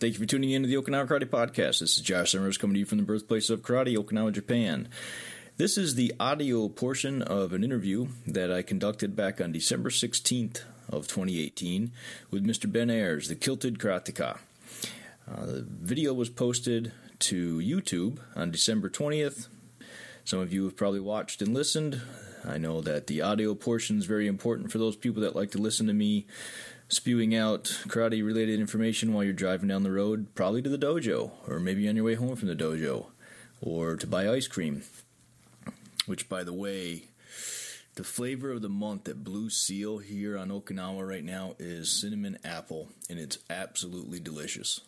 Thank you for tuning in to the Okinawa Karate Podcast. This is Josh Summers coming to you from the birthplace of karate, Okinawa, Japan. This is the audio portion of an interview that I conducted back on December 16th of 2018 with Mr. Ben Ayers, the Kilted Karateka. Uh, the video was posted to YouTube on December 20th. Some of you have probably watched and listened. I know that the audio portion is very important for those people that like to listen to me spewing out karate related information while you're driving down the road, probably to the dojo, or maybe on your way home from the dojo, or to buy ice cream. Which, by the way, the flavor of the month at Blue Seal here on Okinawa right now is cinnamon apple, and it's absolutely delicious.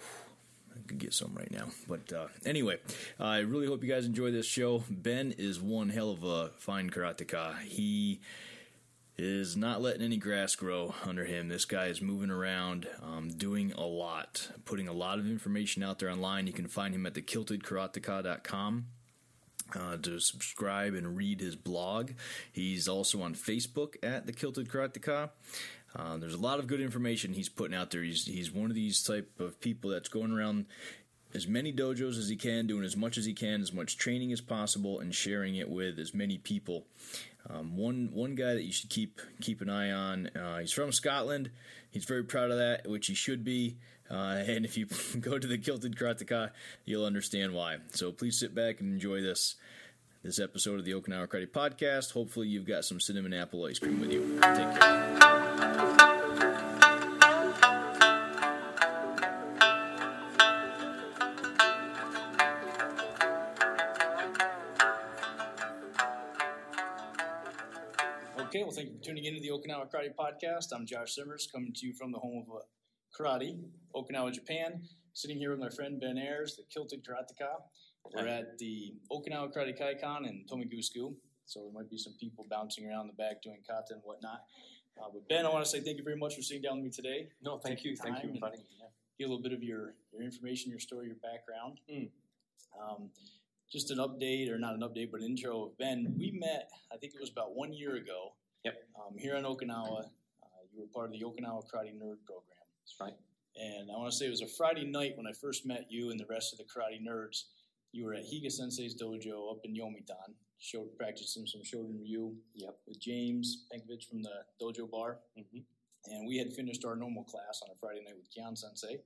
I could get some right now. But uh, anyway, I really hope you guys enjoy this show. Ben is one hell of a fine karateka. He is not letting any grass grow under him. This guy is moving around, um, doing a lot, putting a lot of information out there online. You can find him at thekiltedkarateka.com. Uh, to subscribe and read his blog. He's also on Facebook at the Kilted Karateka. Uh, there's a lot of good information he's putting out there. He's he's one of these type of people that's going around as many dojos as he can, doing as much as he can, as much training as possible, and sharing it with as many people. Um, one one guy that you should keep keep an eye on. Uh, he's from Scotland. He's very proud of that, which he should be. Uh, and if you go to the Kilted Karateka, you'll understand why. So please sit back and enjoy this this episode of the Okinawa Karate Podcast. Hopefully, you've got some cinnamon apple ice cream with you. Take care. Okay, well, thank you for tuning in to the Okinawa Karate Podcast. I'm Josh Summers, coming to you from the home of uh, karate, Okinawa, Japan. Sitting here with my friend Ben Ayers, the Kilted Karateka. We're at the Okinawa Karate Kaikan in Tomigusuku, so there might be some people bouncing around the back doing kata and whatnot. Uh, but Ben, I want to say thank you very much for sitting down with me today. No, thank you. Thank you, Time buddy. Get a little bit of your, your information, your story, your background. Mm. Um, just an update, or not an update, but an intro of Ben. We met, I think it was about one year ago. Yep. Um, here in Okinawa, uh, you were part of the Okinawa Karate Nerd Program. That's right. And I want to say it was a Friday night when I first met you and the rest of the karate nerds. You were at Higa Sensei's dojo up in Yomitan, showed practicing some Shodan Ryu Yep. with James Pankiewicz from the dojo bar. Mhm. And we had finished our normal class on a Friday night with Kian Sensei.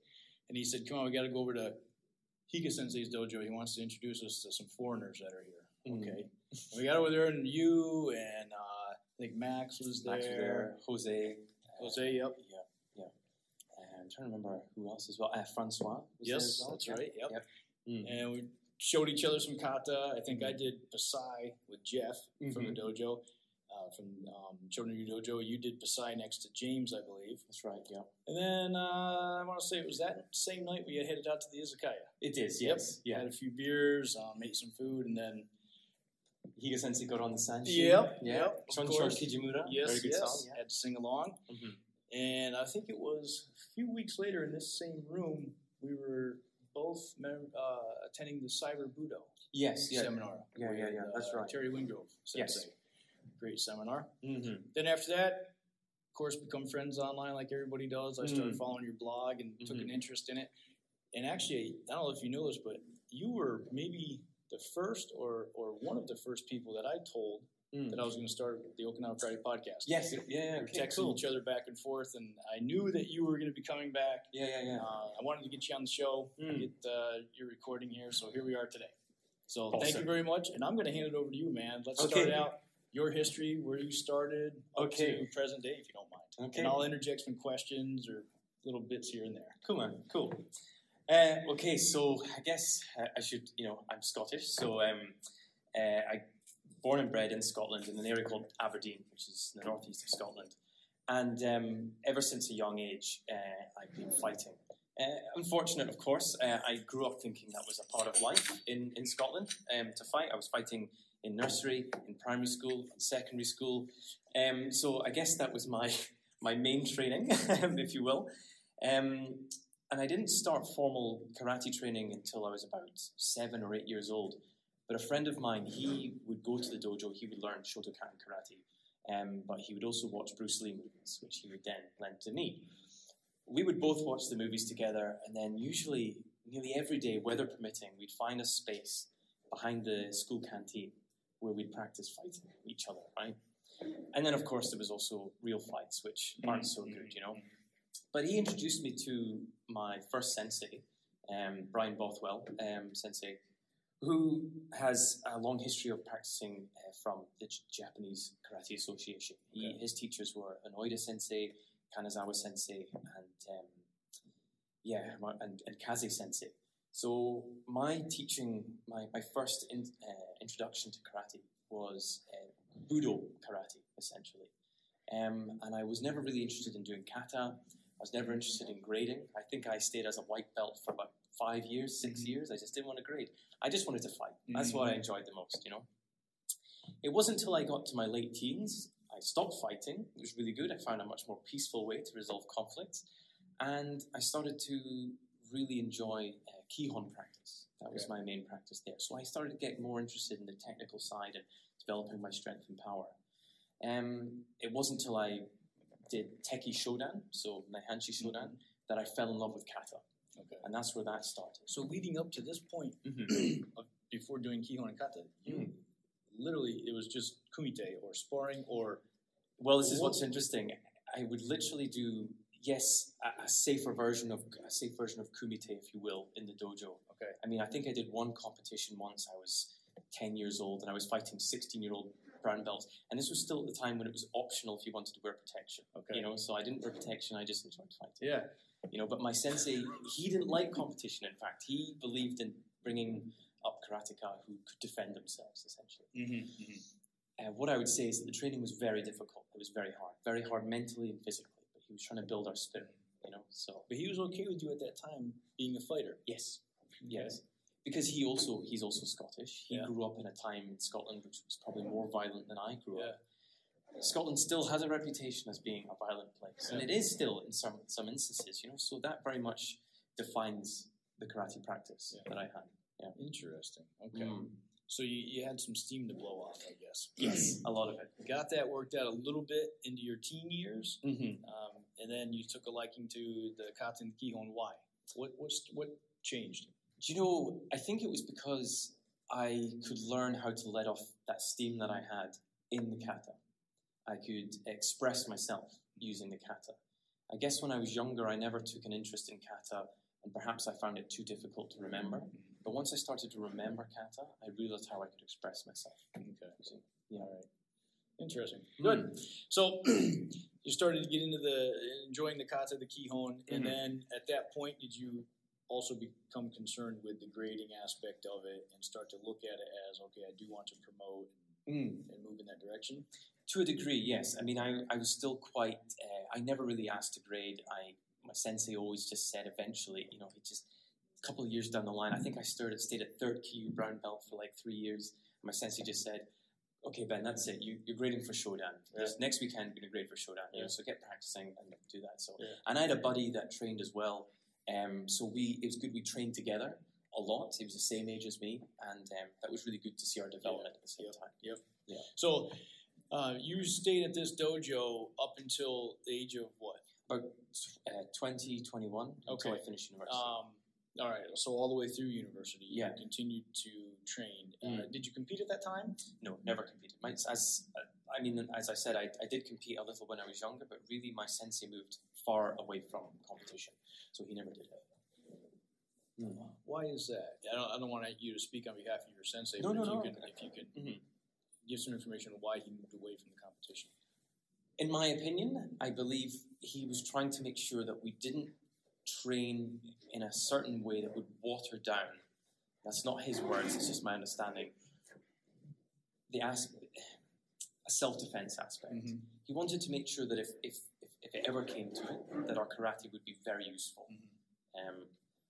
And he said, Come on, we got to go over to Higa Sensei's dojo. He wants to introduce us to some foreigners that are here. Mhm. Okay. And we got over there, and you and uh, I think Max was there. Max was there. Jose. Jose, yep. Yeah. Yeah. And I'm trying to remember who else as well. Uh, Francois. Yes, well? that's right. Yep. Yep. Mm. And we showed each other some kata. I think I did Pasai with Jeff from the Mhm. dojo, uh, from um, Shodan Ryu Dojo. You did Pasai next to James, I believe. That's right. Yeah. And then uh, I want to say it was that same night we had headed out to the Izakaya. It is. Yep. Yes. Yeah. Had a few beers, um, ate some food, and then Higa Sensei got on the sand. Yep, Yeah. yep, of Chonchon course. Kijimuna. yes, Very good yes, song. Yeah. had to sing along. Mhm. And I think it was a few weeks later in this same room we were both mem- uh, attending the Cyber Budo Yes. Yeah. seminar. Yeah, yeah, with, yeah, that's uh, right. Terry Wingrove Yes. Great seminar. Mm-hmm. Then after that, of course, become friends online like everybody does. I started Mm. following your blog and took an Mhm. interest in it. And actually, I don't know if you know this, but you were maybe the first or, or one of the first people that I told Mm. that I was going to start the Okinawa Karate podcast. Yes. Yeah. Yeah. We were Okay, texting cool. each other back and forth, and I knew that you were going to be coming back. Yeah. Yeah. Yeah. Uh, I wanted to get you on the show, Mm. get uh, your recording here, so here we are today. So thank you very much, and I'm going to hand it over to you, man. Let's Okay. start out your history, where you started, up Okay. to present day, if you don't mind. Okay. And I'll interject some questions or little bits here and there. Cool, man. Cool. Uh, okay, so I guess uh, I should, you know, I'm Scottish, so um, uh, I born and bred in Scotland in an area called Aberdeen, which is in the northeast of Scotland, and um, ever since a young age, uh, I've been fighting. Uh, unfortunate, of course, uh, I grew up thinking that was a part of life in, in Scotland um, to fight. I was fighting in nursery, in primary school, in secondary school. Um, so I guess that was my my main training, if you will. Um, and I didn't start formal karate training until I was about seven or eight years old. But a friend of mine, he would go to the dojo, he would learn Shotokan karate, um, but he would also watch Bruce Lee movies, which he would then lend to me. we would both watch the movies together, and then usually, nearly every day, weather permitting, we'd find a space behind the school canteen where we'd practice fighting each other, right? And then, of course, there was also real fights, which aren't so good, you know. But he introduced me to my first sensei, um, Brian Bothwell um, sensei, who has a long history of practicing uh, from the J- Japanese Karate Association. He, Okay. His teachers were Enoeda sensei, Kanazawa sensei, and um, yeah, and, and Kaze sensei. So my teaching, my, my first in, uh, introduction to karate was uh, Budo karate, essentially. Um, and I was never really interested in doing kata. I was never interested in grading. I think I stayed as a white belt for about five years, 6 Mhm. years. I just didn't want to grade. I just wanted to fight. That's what I Mhm. enjoyed the most, you know. It wasn't until I got to my late teens I stopped fighting. It was really good. I found a much more peaceful way to resolve conflicts, and I started to really enjoy uh, kihon practice. That was Okay. my main practice there. So I started to get more interested in the technical side and developing my strength and power. Um, it wasn't until I did Tekki Shodan, so Naihanchi Shodan, that I fell in love with kata, Okay. and that's where that started. So leading up to this point, Mhm. before doing Kihon and Kata, you Mm. literally it was just kumite or sparring or Well, this is what's interesting. I would literally do yes, a, a safer version of a safe version of kumite, if you will, in the dojo. Okay. I mean, I think I did one competition once. I was ten years old, and I was fighting sixteen-year-old brown belts, and this was still at the time when it was optional if you wanted to wear protection. okay. You know, so I didn't wear protection. I just enjoyed fighting. Yeah. You know, but my sensei, he didn't like competition. In fact, he believed in bringing up karateka who could defend themselves, essentially. Mm-hmm. Uh, what I would say is that the training was very difficult. It was very hard, very hard mentally and physically. But he was trying to build our spirit, you know. So But he was okay with you at that time being a fighter. yes, yes, because he also he's also Scottish. He Yeah. grew up in a time in Scotland which was probably more violent than I grew up. Scotland still has a reputation as being a violent place, and it is still in some some instances, you know. So that very much defines the karate practice that I had. Yeah. Interesting. Okay. Mm. So you, you had some steam to blow off, I guess. Yes, a lot of it. Got that worked out a little bit into your teen years, Mm-hmm. um, and then you took a liking to the Kata and Kihon. Why? What what's, what changed? Do you know, I think it was because I could learn how to let off that steam that I had in the kata. I could express myself using the kata. I guess when I was younger, I never took an interest in kata, and perhaps I found it too difficult to remember. But once I started to remember kata, I realized how I could express myself. Okay. So, yeah. All right. Interesting. Good. So you started to get into the enjoying the kata, the kihon, and Mhm. then at that point, did you also become concerned with the grading aspect of it and start to look at it as okay, I do want to promote Mm. and move in that direction? To a degree, yes. I mean, I, I was still quite. Uh, I never really asked to grade. I my sensei always just said eventually, you know, he just a couple of years down the line. I think I started stayed at third kyu brown belt for like three years. My sensei just said, "Okay, Ben, that's it. You, you're grading for Shodan. This next weekend, you're gonna grade for Shodan. You know, so get practicing and do that." So, Yeah. and I had a buddy that trained as well. Um, so we it was good. We trained together a lot. He was the same age as me, and um, that was really good to see our development at the same Yep. time. So uh, you stayed at this dojo up until the age of what? About uh, 20, 21 until I Okay. finished university. Um, all right, so all the way through university, Yeah. you continued to train. Uh, Mm. did you compete at that time? no, never competed. My, as uh, I mean, as I said, I, I did compete a little when I was younger, but really my sensei moved far away from competition, so he never did it. Why is that? I don't, I don't want you to speak on behalf of your sensei, No, but no, if, no, you can, if you can Mhm. give some information on why he moved away from the competition. In my opinion, I believe he was trying to make sure that we didn't train in a certain way that would water down. That's not his words; it's just my understanding. The as- a self-defense aspect. he wanted to make sure that if, if, if, it ever came to it, that our karate would be very useful. Um,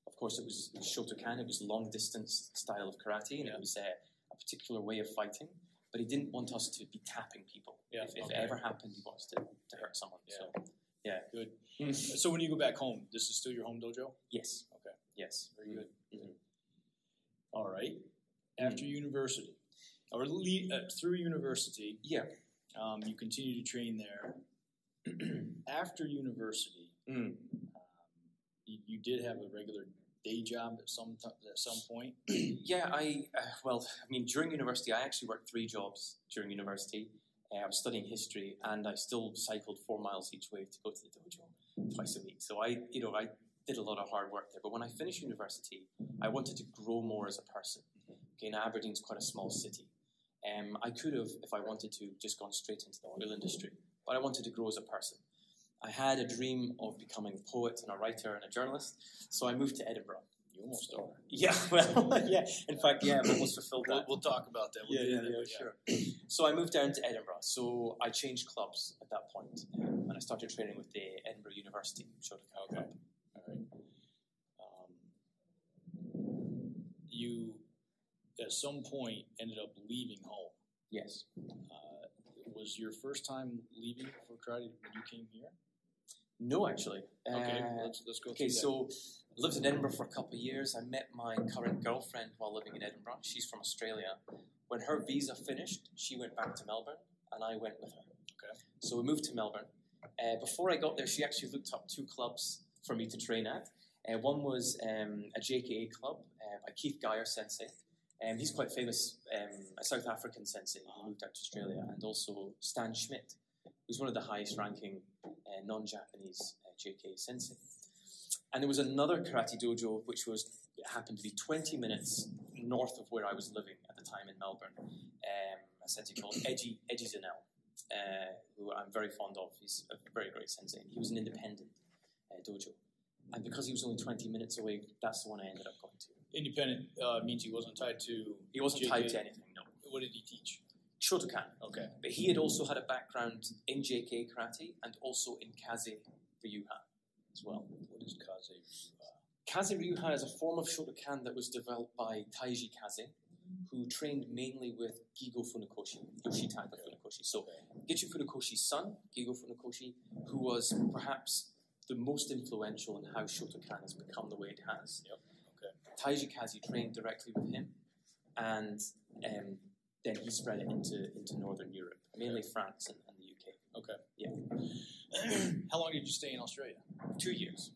of course, it was, Shotokan, it was long distance style of karate, and Yeah. it was a, a particular way of fighting. But he didn't want us to be tapping people. Yeah, if if okay. it ever happened, he wants to, to hurt someone. So, yeah. Good. So when you go back home, this is still your home dojo? yes. Okay. Yes. Very good. Mhm. All right. After university, or le- uh, through university, Yeah. um, you continue to train there. After university, Mm. uh, did have a regular day job at some t- at some point. yeah, I uh, well, I mean, during university, I actually worked three jobs during university. Uh, I was studying history, and I still cycled four miles each way to go to the dojo twice a week. So I, you know, I did a lot of hard work there. But when I finished university, I wanted to grow more as a person. Okay, now Aberdeen's quite a small city. Um, I could have, if I wanted to, just gone straight into the oil industry, but I wanted to grow as a person. I had a dream of becoming a poet and a writer and a journalist, so I moved to Edinburgh. You almost are. Yeah, well, yeah. In fact, yeah, I've almost fulfilled We'll, we'll talk about that. We'll Yeah, yeah, yeah, sure. So I moved down to Edinburgh. So I changed clubs at that point, um, and I started training with the Edinburgh University Shotokan Okay. Club. All right. Um, you, at some point, ended up leaving home. Yes. Uh, was your first time leaving for karate when you came here? No, actually. Okay, Uh, let's let's go. okay, so I lived in Edinburgh for a couple of years. I met my current girlfriend while living in Edinburgh. She's from Australia. When her visa finished, she went back to Melbourne, and I went with her. Okay. So we moved to Melbourne. Uh, before I got there, she actually looked up two clubs for me to train at. Uh, one was um, a JKA club uh, by Keith Geyer Sensei. Um, he's quite famous, um, a South African sensei who moved out to Australia, and also Stan Schmidt, who's one of the highest ranking uh, non Japanese uh, JKA sensei. And there was another karate dojo which was happened to be 20 minutes north of where I was living at the time in Melbourne. Um, a sensei called Eiji, Eiji Zanel, uh, who I'm very fond of. He's a very great sensei. He was an independent uh, dojo. And because he was only 20 minutes away, that's the one I ended up going to. independent uh, means he wasn't tied to. He wasn't JK. tied to anything, no. What did he teach? Shotokan. Okay. But he had also had a background in JK karate and also in Kaze Ryuha as well. What is kaze? Kaze Ryuha is a form of Shotokan that was developed by Taiji Kaze, who trained mainly with Gigo Funakoshi, Yoshitaka Funakoshi. So Gichin Funakoshi's son, Gigo Funakoshi, who was perhaps the most influential in how Shotokan has become the way it has. Yep. Okay. Taiji Kazi trained directly with him, and um, then he spread it into, into Northern Europe, mainly France and, and the UK. Okay. Yeah. How long did you stay in Australia? Two years,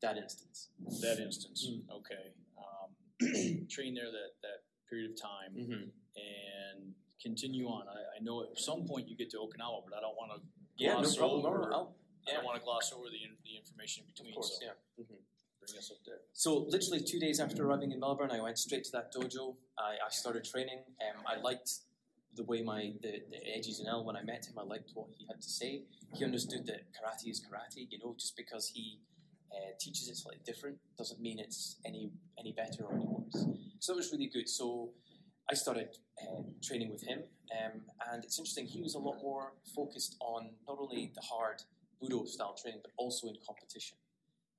that instance. That instance. Mm. Okay. Um, train there that, that period of time Mm-hmm. and continue on. I, I know at some point you get to Okinawa, but I don't want to Yeah, no problem. over. I'll- I don't want to gloss over the, in- the information in Of between. course, so yeah. Mhm. bring us up there. So literally two days after arriving in Melbourne, I went straight to that dojo. I, I started training. Um, I liked the way my the, the edges and L when I met him. I liked what he had to say. He understood that karate is karate. You know, just because he uh, teaches it slightly different doesn't mean it's any any better or any worse. So it was really good. So I started uh, training with him, um, and it's interesting. He was a lot more focused on not only the hard budo style training, but also in competition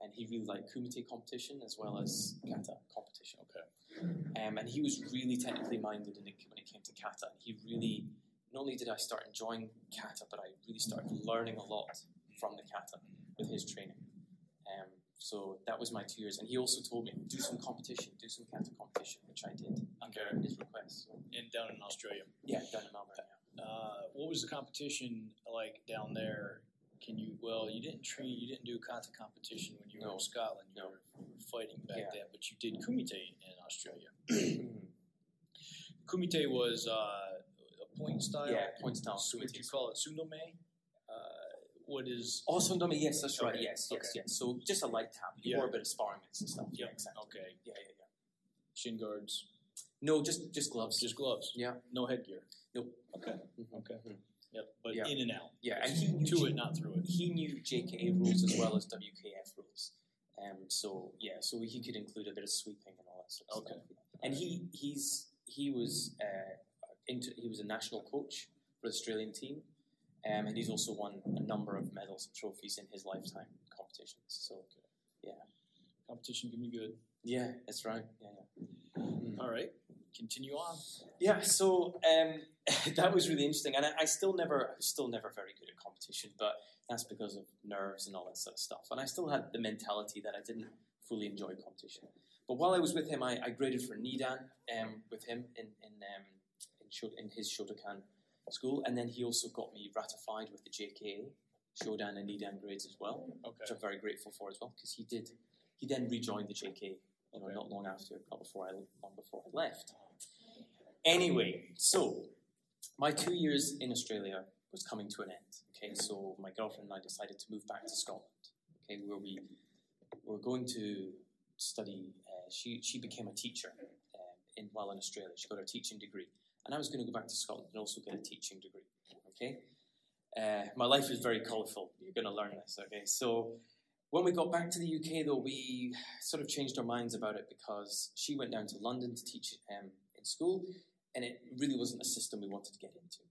and he really liked kumite competition as well as kata competition. Okay. Um, and he was really technically minded in it when it came to kata. He really, not only did I start enjoying kata, but I really started learning a lot from the kata with his training. Um, so that was my two years. And he also told me, do some competition, do some kata competition, which I did under his request. And down in Australia. yeah, down in Melbourne. Yeah. Uh, what was the competition like down there? Can you well, you didn't train, you didn't do kata competition when you were No. in Scotland. You No. were, you were fighting back Yeah. then, but you did kumite in Australia. Mhm. Kumite was uh, a point style. Yeah, point style Would kumite. you call it sundome? Uh, what is? Oh, Sundome, yes, that's right. Yes, yes, okay. yes. So just a light tap. You Yeah. wore a bit of sparring mitts and stuff. Yeah, exactly. Okay, Yeah, yeah, yeah. shin guards, No, just just gloves. just gloves. Yeah. No headgear. Nope. Okay. Mhm. Okay. Mhm. Yep. But Yeah. in and out. Yeah, and he knew to J- it, not through it. he knew JKA rules as well as WKF rules. Um, so yeah, so he could include a bit of sweeping and all that sort of Okay. stuff. And he he's he was uh, into he was a national coach for the Australian team, um, and he's also won a number of medals and trophies in his lifetime competitions. So yeah, Competition can be good. yeah, that's right. Yeah, yeah. Mhm. All right. Continue on. Yeah, so um, that was really interesting, and I, I still never, I was still never very good at competition, but that's because of nerves and all that sort of stuff. And I still had the mentality that I didn't fully enjoy competition. But while I was with him, I, I graded for Nidan um, with him in in um, in, Sho- in his Shotokan school, and then he also got me ratified with the JKA Shodan and Nidan grades as well, Okay. which I'm very grateful for as well because he did he then rejoined the JK. You know, not long after, not before I, long before I left. Anyway, so my two years in Australia was coming to an end. Okay, so my girlfriend and I decided to move back to Scotland. Okay, where we were going to study. Uh, she she became a teacher um, in while in Australia. She got her teaching degree, and I was going to go back to Scotland and also get a teaching degree. Okay, uh, my life is very colourful. You're going to learn this. Okay, so. When we got back to the UK, though, we sort of changed our minds about it because she went down to London to teach um, in school, and it really wasn't a system we wanted to get into.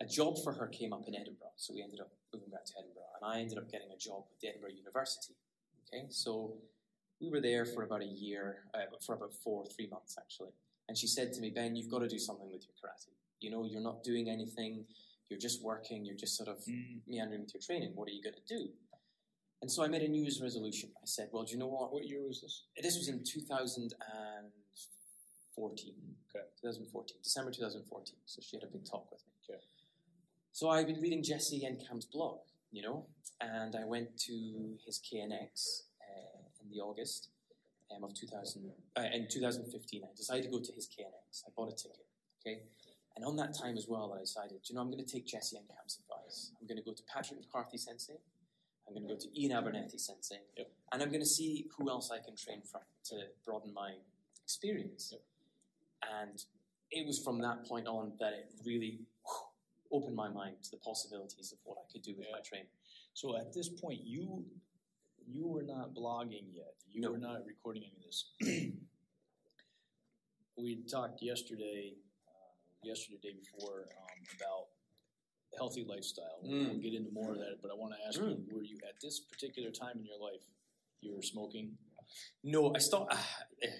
A job for her came up in Edinburgh, so we ended up moving back to Edinburgh, and I ended up getting a job with the Edinburgh University. Okay, so we were there for about a year, uh, for about four, three months actually. And she said to me, Ben, you've got to do something with your karate. You know, you're not doing anything. You're just working. You're just sort of meandering with your training. What are you going to do? And so I made a New Year's resolution. I said, well, do you know what? What year was this? This was in 2014. Okay. 2014, December 2014. So she had a big talk with me. Okay. So I've been reading Jesse Enkamp's blog, you know, and I went to his KNX uh, in the August um, of 2000, uh, in 2015. I decided to go to his KNX. I bought a ticket, okay? And on that time as well, I decided, you know, I'm going to take Jesse Enkamp's advice. I'm going to go to Patrick McCarthy Sensei. I'm going to go to Ian Abernethy Sensei. Yep. And I'm going to see who else I can train from to broaden my experience. Yep. And it was from that point on that it really whew, opened my mind to the possibilities of what I could do with my training. So at this point, you you were not blogging yet. You No. were not recording any of this. we talked yesterday, uh, yesterday day before um, about healthy lifestyle. Mm. We'll get into more of that, but I want to ask Mm. you: Were you at this particular time in your life you were smoking? No, I stopped.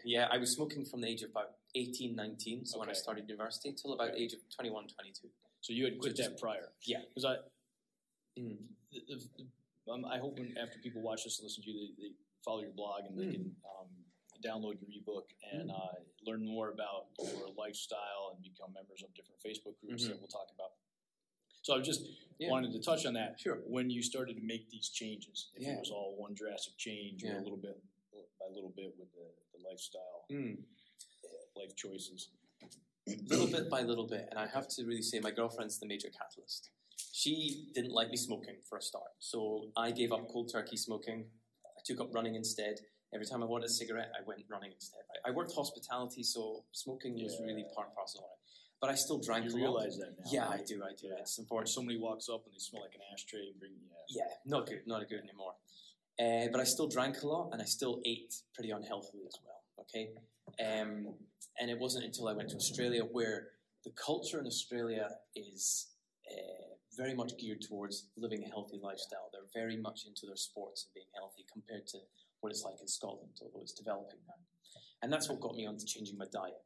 yeah, I was smoking from the age of about 18, 19, so when I started university, till about Okay. age of 21, 22. So you had quit that prior. yeah. Because I, Mm. the, the, the- um, I hope when after people watch this and listen to you, they, they follow your blog and they Mm. can um, download your ebook and uh, learn more about your lifestyle and become members of different Facebook groups Mhm. that we'll talk about. So I just Yeah. wanted to touch on that. Sure. When you started to make these changes, if Yeah. it was all one drastic change or a little bit by little bit with the, the lifestyle, Mm. life choices. little bit by little bit, and I have to really say my girlfriend's the major catalyst. She didn't like me smoking for a start, so I gave up cold turkey smoking. I took up running instead. Every time I wanted a cigarette, I went running instead. I, I worked hospitality, so smoking was really part and parcel of it. But I still drank You a lot. realize that now. Yeah, I do. I do. Yeah. It's important. somebody walks up and they smell like an ashtray and bring yeah. Yeah, not good, not good anymore. Uh, but I still drank a lot, and I still ate pretty unhealthily as well. Okay, um, and it wasn't until I went to Australia where the culture in Australia is uh, very much geared towards living a healthy lifestyle. They're very much into their sports and being healthy compared to what it's like in Scotland, although it's developing now. And that's what got me onto changing my diet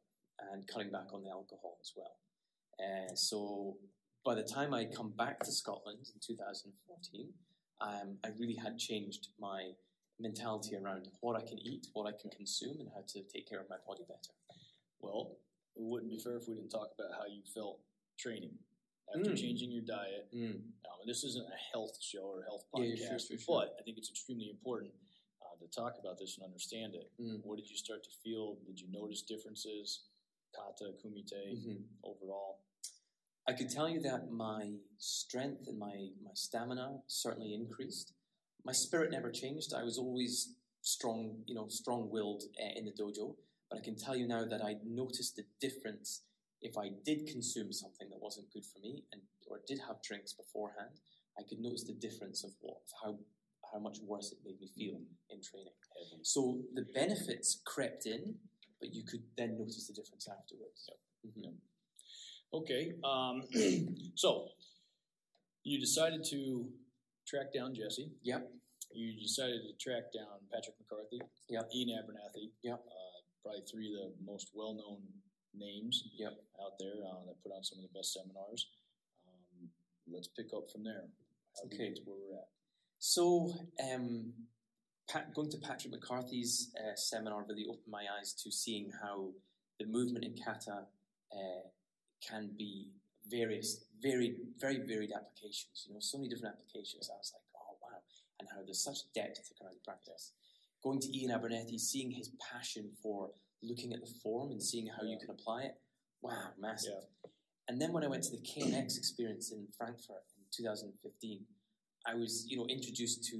and cutting back on the alcohol as well. Uh, so by the time I come back to Scotland in 2014, um, I really had changed my mentality around what I can eat, what I can consume, and how to take care of my body better. Well, it wouldn't be fair if we didn't talk about how you felt training after Mm. changing your diet. Mm. Now, this isn't a health show or a health podcast, yeah, sure, sure, sure. but I think it's extremely important uh, to talk about this and understand it. Mm. What did you start to feel? Did you notice differences? Kata, kumite, Mhm. overall. I could tell you that my strength and my, my stamina certainly increased. My spirit never changed. I was always strong, you know, strong-willed uh, in the dojo. But I can tell you now that I noticed the difference if I did consume something that wasn't good for me, and or did have drinks beforehand. I could notice the difference of what, of how how much worse it made me feel in training. So the benefits crept in, but you could then notice the difference afterwards. Mhm. Okay, um, so you decided to track down Jesse. Yep. You decided to track down Patrick McCarthy. Yep. Ian Abernethy. Yep. Uh, probably three of the most well-known names Yep. out there uh, that put on some of the best seminars. Um, let's pick up from there. How Okay. where we're at? So, um, Pat, going to Patrick McCarthy's uh, seminar really opened my eyes to seeing how the movement in kata uh, can be various, very, very varied applications. You know, so many different applications. I was like, oh wow, and how there's such depth to karate practice. going to Ian Abernethy, seeing his passion for looking at the form and seeing how you can apply it. Wow, massive. Yeah. And then when I went to the KNX experience in Frankfurt in 2015, I was, you know, introduced to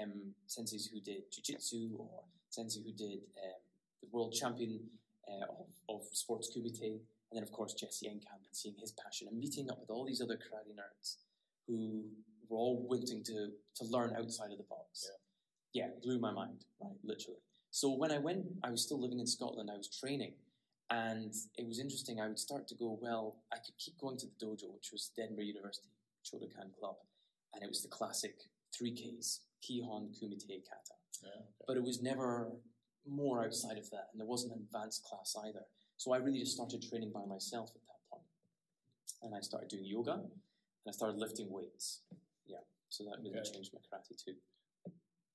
um, senseis who did jiu-jitsu or sensei who did um, the world champion uh, of, of sports kumite, and then of course Jesse Enkamp and seeing his passion and meeting up with all these other karate nerds who were all wanting to to learn outside of the box. Yeah, it blew my mind, right, literally. So when I went, I was still living in Scotland. I was training, and it was interesting. I would start to go, well, I could keep going to the dojo, which was Edinburgh University Shotokan Club, and it was the classic three Ks: Kihon, Kumite, Kata Yeah. but it was never more outside of that, and there wasn't an advanced class either. So I really just started training by myself at that point, and I started doing yoga, and I started lifting weights. Yeah, so that really Okay. changed my karate too.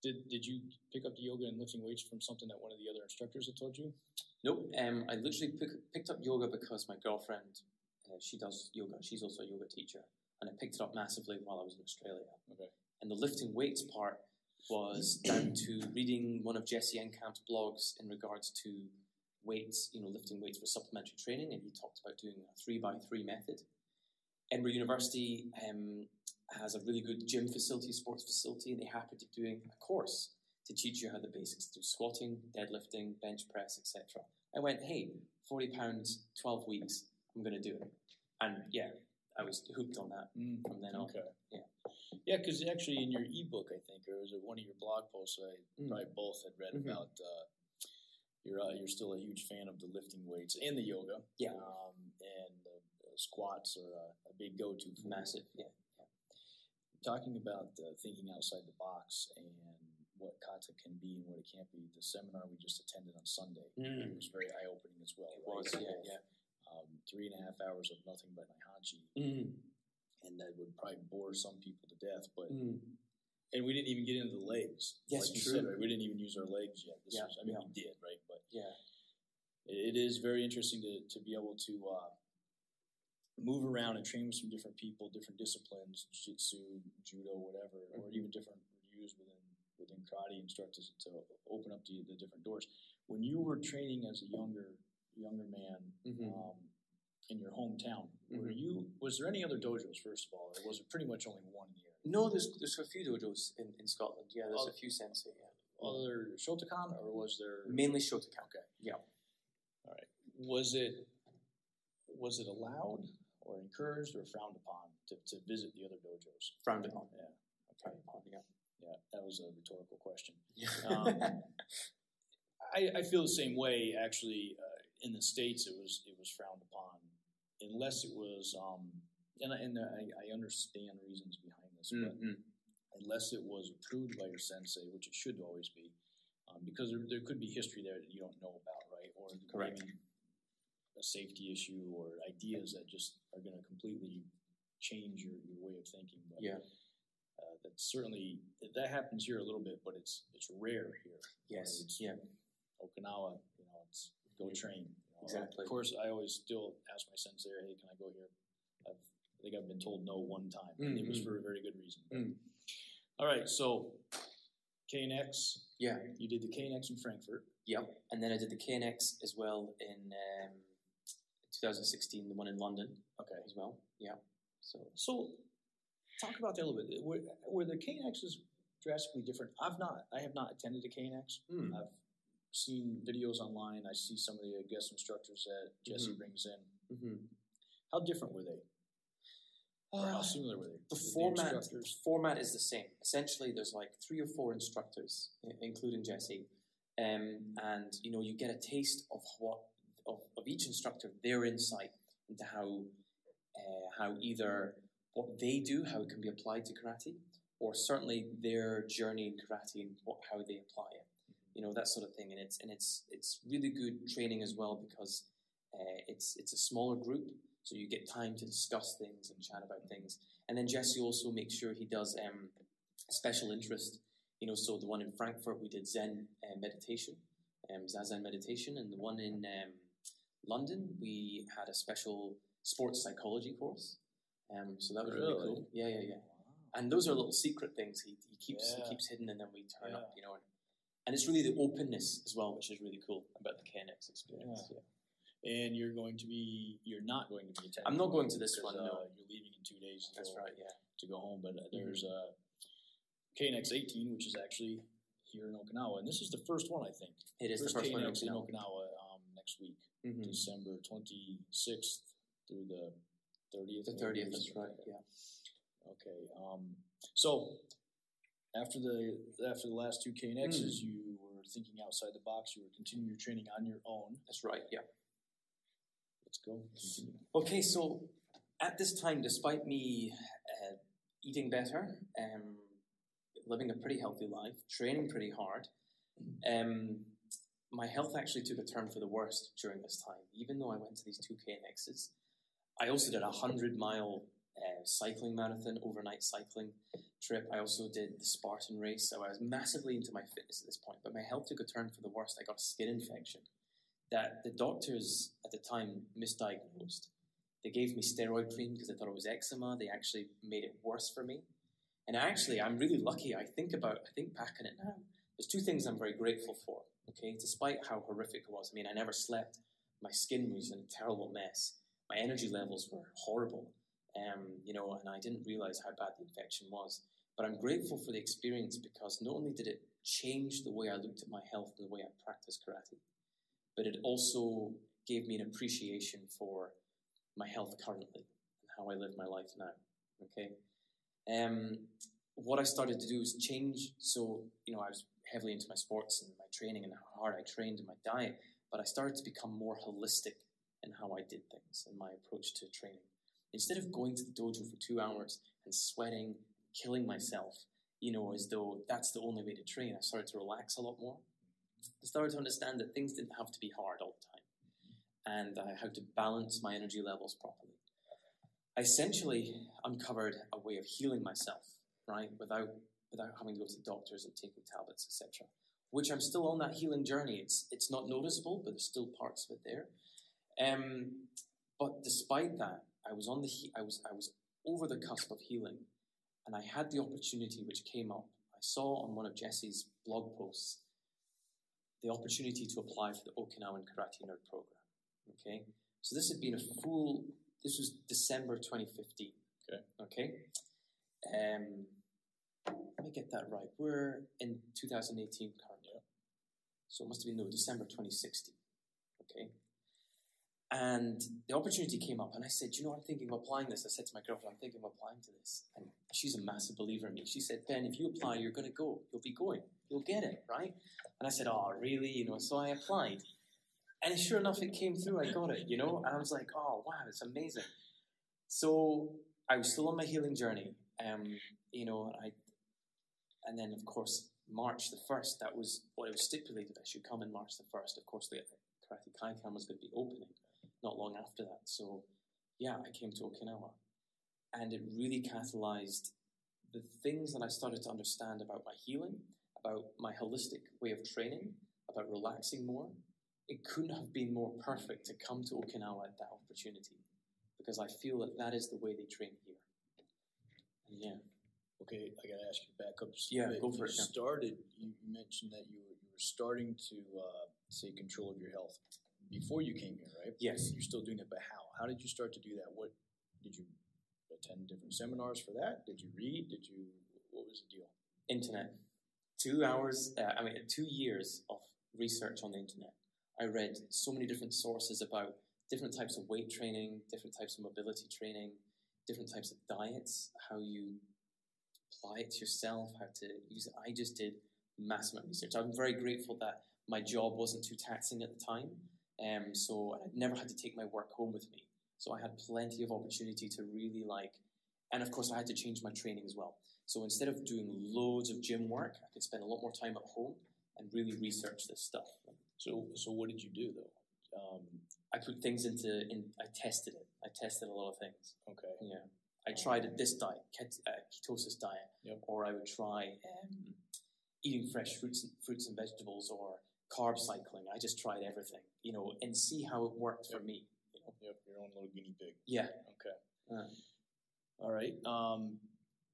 Did Did you pick up the yoga and lifting weights from something that one of the other instructors had told you? Nope, um, I literally pick, picked up yoga because my girlfriend, uh, she does yoga. She's also a yoga teacher, and I picked it up massively while I was in Australia. Okay. And the lifting weights part was down to reading one of Jesse Enkamp's blogs in regards to weights, you know, lifting weights for supplementary training, and he talked about doing a three by three method. Edinburgh University um, has a really good gym facility, sports facility, and they happen to be doing a course to teach you how the basics do squatting, deadlifting, bench press, etc. I went, hey, forty pounds, twelve weeks, I'm going to do it, and yeah, I was hooked on that Mm. from then on. Okay. Yeah. Yeah, because actually in your ebook, I think, or was it one of your blog posts? I Mm. probably both had read Mhm. about. Uh, you're uh, you're still a huge fan of the lifting weights and the yoga. Yeah. Um, and squats are a, a big go-to. For. Massive, yeah. Talking about uh, thinking outside the box and what kata can be and what it can't be. The seminar we just attended on Sunday Mm. it was very eye-opening as well. It right? was, yeah, yeah. Um, three and a half hours of nothing but Naihanchi, Mm. and that would probably bore some people to death. But Mm. and we didn't even get into the legs. Yes, like true. said, right? We didn't even use our legs yet. This Yeah, was, I mean, yeah. we did, right? But Yeah. it, it is very interesting to, to be able to uh, move around and train with some different people, different disciplines, jiu-jitsu, judo, whatever, or Mhm. even different views within within karate and start to, to open up the, the different doors. When you were training as a younger younger man Mhm. um, in your hometown, were Mhm. you was there any other dojos first of all, or was it pretty much only one area? No, there's there's a few dojos in, in Scotland. Yeah, there's Oh. a few sensei. Yeah. Other Shotokan, or was there Mainly Shotokan. Okay. Yeah. All right. Was it was it allowed or encouraged or frowned upon to, to visit the other dojos? Frowned upon. Yeah. Frowned upon, yeah. Yeah, that was a rhetorical question. Um, I, I feel the same way. Actually, uh, in the states, it was it was frowned upon, unless it was. Um, and I, and I, I understand reasons behind this, but Mhm. unless it was approved by your sensei, which it should always be, um, because there, there could be history there that you don't know about, right? Or Correct. maybe a safety issue or ideas that just are going to completely change your, your way of thinking. But Yeah. uh, that's certainly that happens here a little bit, but it's it's rare here. Yes. It's Yeah. Okinawa, you know, it's go train. you know. Exactly. Of course, I always still ask my sensei, "Hey, can I go here?" I've, I think I've been told no one time. and It was for a very good reason. Mm. All right, so KNX, Yeah. you did the KNX in Frankfurt. Yep. And then I did the KNX as well in um, 2016, the one in London Okay, as well. Yeah. So so talk about that a little bit. Were, were the KNXs drastically different? I've not. I have not attended a KNX. mm. I've seen videos online. I see some of the guest instructors that Jesse Mhm. brings in. hmm How different were they? Or how Uh, similar were they? the The format the format is the same. Essentially, there's like three or four instructors, including Jesse, um, and you know you get a taste of what of, of each instructor their insight into how uh, how either what they do, how it can be applied to karate, or certainly their journey in karate and what, how they apply it. You know that sort of thing, and it's and it's it's really good training as well because uh, it's it's a smaller group, so you get time to discuss things and chat about things. And then Jesse also makes sure he does um, special interest. You know, so the one in Frankfurt we did Zen uh, meditation, um, Zazen meditation, and the one in um, London we had a special sports psychology course. Um, so that was really, Really? cool. Yeah, yeah, yeah. And those are little secret things he, he keeps Yeah. he keeps hidden, and then we turn Yeah. up. You know, and and it's really the openness as well, which is really cool about the KNX experience. Yeah. And you're going to be, you're not going to be attending. I'm not going to this one, no. Uh, you're leaving in two days. That's to- right. Yeah. To go home, but uh, there's uh, KNX 18, which is actually here in Okinawa, and this is the first one, I think. It is first the first one. KNX in Okinawa. Okinawa um, next week, Mhm. December 26th through the 30th. The thirtieth. That's right. Yeah. Okay. Um, so after the after the last two KNXs, Hmm. you were thinking outside the box. You were continuing your training on your own. That's right. Yeah. Let's go. Continue. Okay, so at this time, despite me uh, eating better, um, living a pretty healthy life, training pretty hard, um, my health actually took a turn for the worst during this time. Even though I went to these two KNXs, I also did a hundred mile uh, cycling marathon, overnight cycling trip. I also did the Spartan race, so I was massively into my fitness at this point. But my health took a turn for the worst. I got a skin infection that the doctors at the time misdiagnosed. They gave me steroid cream because they thought it was eczema. They actually made it worse for me. And actually, I'm really lucky. I think about, I think back on it now. There's two things I'm very grateful for. Okay, despite how horrific it was. I mean, I never slept. My skin was in a terrible mess. My energy levels were horrible. Um, you know, and I didn't realize how bad the infection was. But I'm grateful for the experience because not only did it change the way I looked at my health and the way I practiced karate, but it also gave me an appreciation for my health currently and how I live my life now. Okay. Um, what I started to do is change. So, you know, I was heavily into my sports and my training and how hard I trained and my diet, but I started to become more holistic in how I did things and my approach to training. Instead of going to the dojo for two hours and sweating, killing myself, you know, as though that's the only way to train, I started to relax a lot more. I started to understand that things didn't have to be hard all the time and uh, how to balance my energy levels properly. I essentially uncovered a way of healing myself, right, without without having to go to doctors and taking tablets, etc. Which I'm still on that healing journey. It's it's not noticeable, but there's still parts of it there. Um, but despite that, I was on the he- I was I was over the cusp of healing, and I had the opportunity which came up. I saw on one of Jesse's blog posts the opportunity to apply for the Okinawan Karate Nerd program. Okay, so this had been a full. This was December 2015. Okay. Okay. Um, let me get that right. We're in 2018 currently, so it must have been no December 2016. Okay. And the opportunity came up, and I said, "You know, I'm thinking of applying this." I said to my girlfriend, "I'm thinking of applying to this," and she's a massive believer in me. She said, "Ben, if you apply, you're going to go. You'll be going. You'll get it, right?" And I said, "Oh, really?" You know. So I applied, and sure enough, it came through. I got it. You know, and I was like, "Oh, wow, it's amazing." So I was still on my healing journey. Um, you know, I, and then of course March the first. That was what it was stipulated. I should come in March the first. Of course, the Karate Kaikan was going to be opening not long after that. So, yeah, I came to Okinawa, and it really catalyzed the things that I started to understand about my healing, about my holistic way of training, about relaxing more. It couldn't have been more perfect to come to Okinawa at that opportunity, because I feel that that is the way they train here. And yeah, Okay, I gotta ask you back up. just Yeah, bit. go for you it. Started. You you mentioned that you were, you were starting to uh, take control of your health before you came here, right? Yes. You're still doing it, but how? How did you start to do that? What did you attend different seminars for that? Did you read? Did you? What was the deal? internet. Two hours, uh, I mean, two years of research on the internet. I read so many different sources about different types of weight training, different types of mobility training, different types of diets, how you apply it to yourself, how to use it. I just did massive amount of research. I'm very grateful that my job wasn't too taxing at the time, um, so I never had to take my work home with me. So I had plenty of opportunity to really like, and of course I had to change my training as well. So instead of doing loads of gym work, I could spend a lot more time at home and really research this stuff. So so what did you do though? Um, I put things into, in, I tested it. I tested a lot of things. okay. Yeah. I tried this diet, ket- uh, ketosis diet, Yep. or I would try um, eating fresh fruits and, fruits and vegetables, or carb cycling. I just tried everything, you know, and see how it worked for me. You know? Yep. Your own little guinea pig. Yeah. Okay. Uh, All right. Um,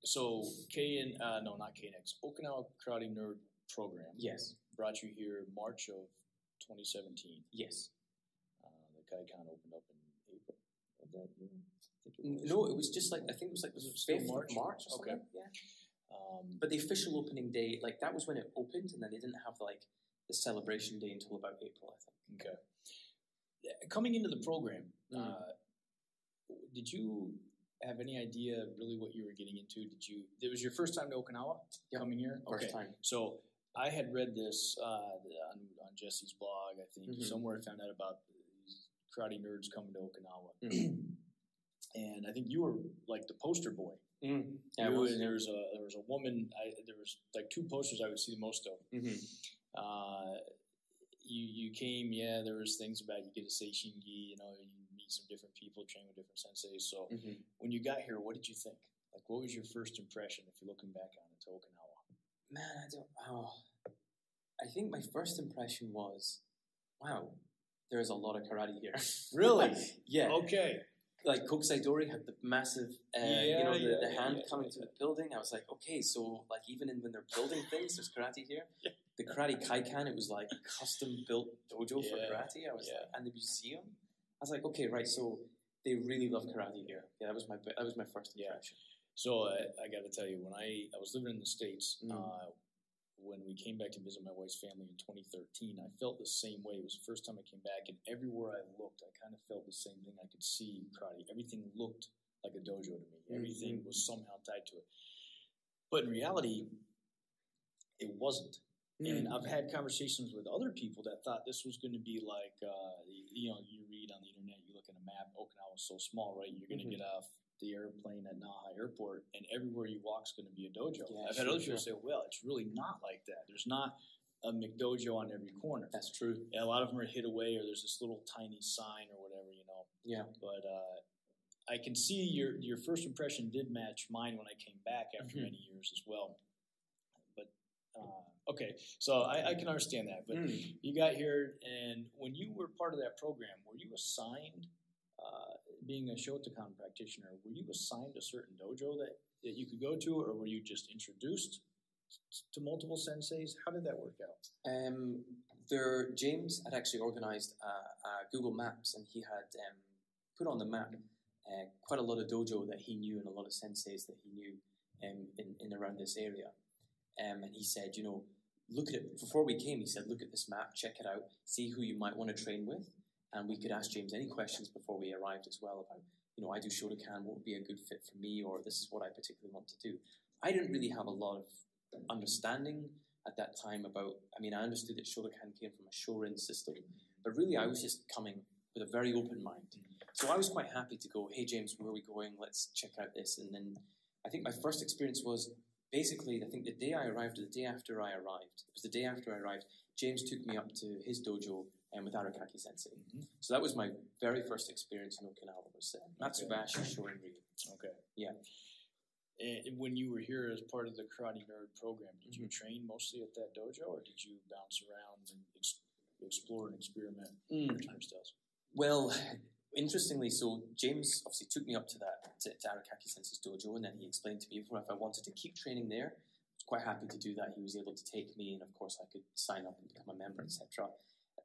so K and uh, no, not KNX. Okinawa Karate Nerd Program. yes. brought you here March of 2017. Yes. Uh, the Kaikan opened up in April that. It. No, it was just like I think it was like Was the fifth March? March. Or Okay. Yeah. Um, But the official opening day, like that was when it opened, and then they didn't have like the celebration day until about April, I think. okay. Coming into the program, Mm. uh, did you have any idea really what you were getting into? Did you? It was your first time to Okinawa Yep. coming here. First okay. time. So I had read this uh, on, on Jesse's blog. I think Mhm. somewhere I found out about these karate nerds coming to Okinawa, Mm. and I think you were like the poster boy. Mm. Yeah, was. there was a there was a woman. I, there was like two posters I would see the most of. Uh, you you came, yeah. There was things about you get to say shingi. You know, you meet some different people, train with different senseis. So Mhm. when you got here, what did you think? Like, what was your first impression if you're looking back on it to Okinawa? Man, I don't. Oh, I think my first impression was, wow, there's a lot of karate here. Really? yeah. Okay. Like Kokusai Dori had the massive, uh, you know, the, yeah, the hand yeah, coming yeah. to the building. I was like, okay, so like even in, when they're building things, there's karate here. The karate kaikan, it was like custom built dojo for karate. I was yeah. like, and the museum. I was like, okay, right, so they really love karate here. Yeah, that was my that was my first Yeah. impression. So uh, I got to tell you, when I, I was living in the States, Mm. uh, when we came back to visit my wife's family in 2013, I felt the same way. It was the first time I came back, and everywhere I looked, I kind of felt the same thing. I could see karate. Everything looked like a dojo to me. Everything was somehow tied to it. But in reality, it wasn't. And I've had conversations with other people that thought this was going to be like, uh, you know, you read on the internet, you look at a map, Okinawa's so small, right? You're going to Mhm. get off the airplane at Naha Airport, and everywhere you walk is going to be a dojo. Yeah, I've sure, had other sure. people say, well, it's really not like that. There's not a McDojo on every corner. That's true. A lot of them are hid away, or there's this little tiny sign or whatever, you know. Yeah. But uh, I can see your your first impression did match mine when I came back after Mhm. many years as well. But uh, okay, so I, I can understand that. But Mm. you got here, and when you were part of that program, were you assigned, uh, being a Shotokan practitioner, were you assigned a certain dojo that, that you could go to, or were you just introduced to multiple senseis? How did that work out? Um, there, James had actually organised uh, uh, Google Maps, and he had um, put on the map uh, quite a lot of dojo that he knew and a lot of senseis that he knew um, in, in around this area. Um, and he said, you know, look at it before we came. He said, look at this map, check it out, see who you might want to train with, and we could ask James any questions before we arrived as well about, you know, I do Shotokan, what would be a good fit for me, or this is what I particularly want to do. I didn't really have a lot of understanding at that time about. I mean, I understood that Shotokan came from a Shorin system, but really I was just coming with a very open mind. So I was quite happy to go, hey James, where are we going? Let's check out this. And then I think my first experience was basically, I think the day I arrived, or the day after I arrived, it was the day after I arrived, James took me up to his dojo um, with Arakaki Sensei. Mhm. So that was my very first experience in Okinawa was uh, Matsubayashi Shorin Ryu. Okay. Yeah. And when you were here as part of the Karate Nerd program, did you Mhm. train mostly at that dojo, or did you bounce around and ex- explore and experiment Mm. with different styles? Well, interestingly, so James obviously took me up to that to, to Arakaki Sensei's dojo, and then he explained to me if I wanted to keep training there. I was quite happy to do that. He was able to take me, and of course, I could sign up and become a member, etc.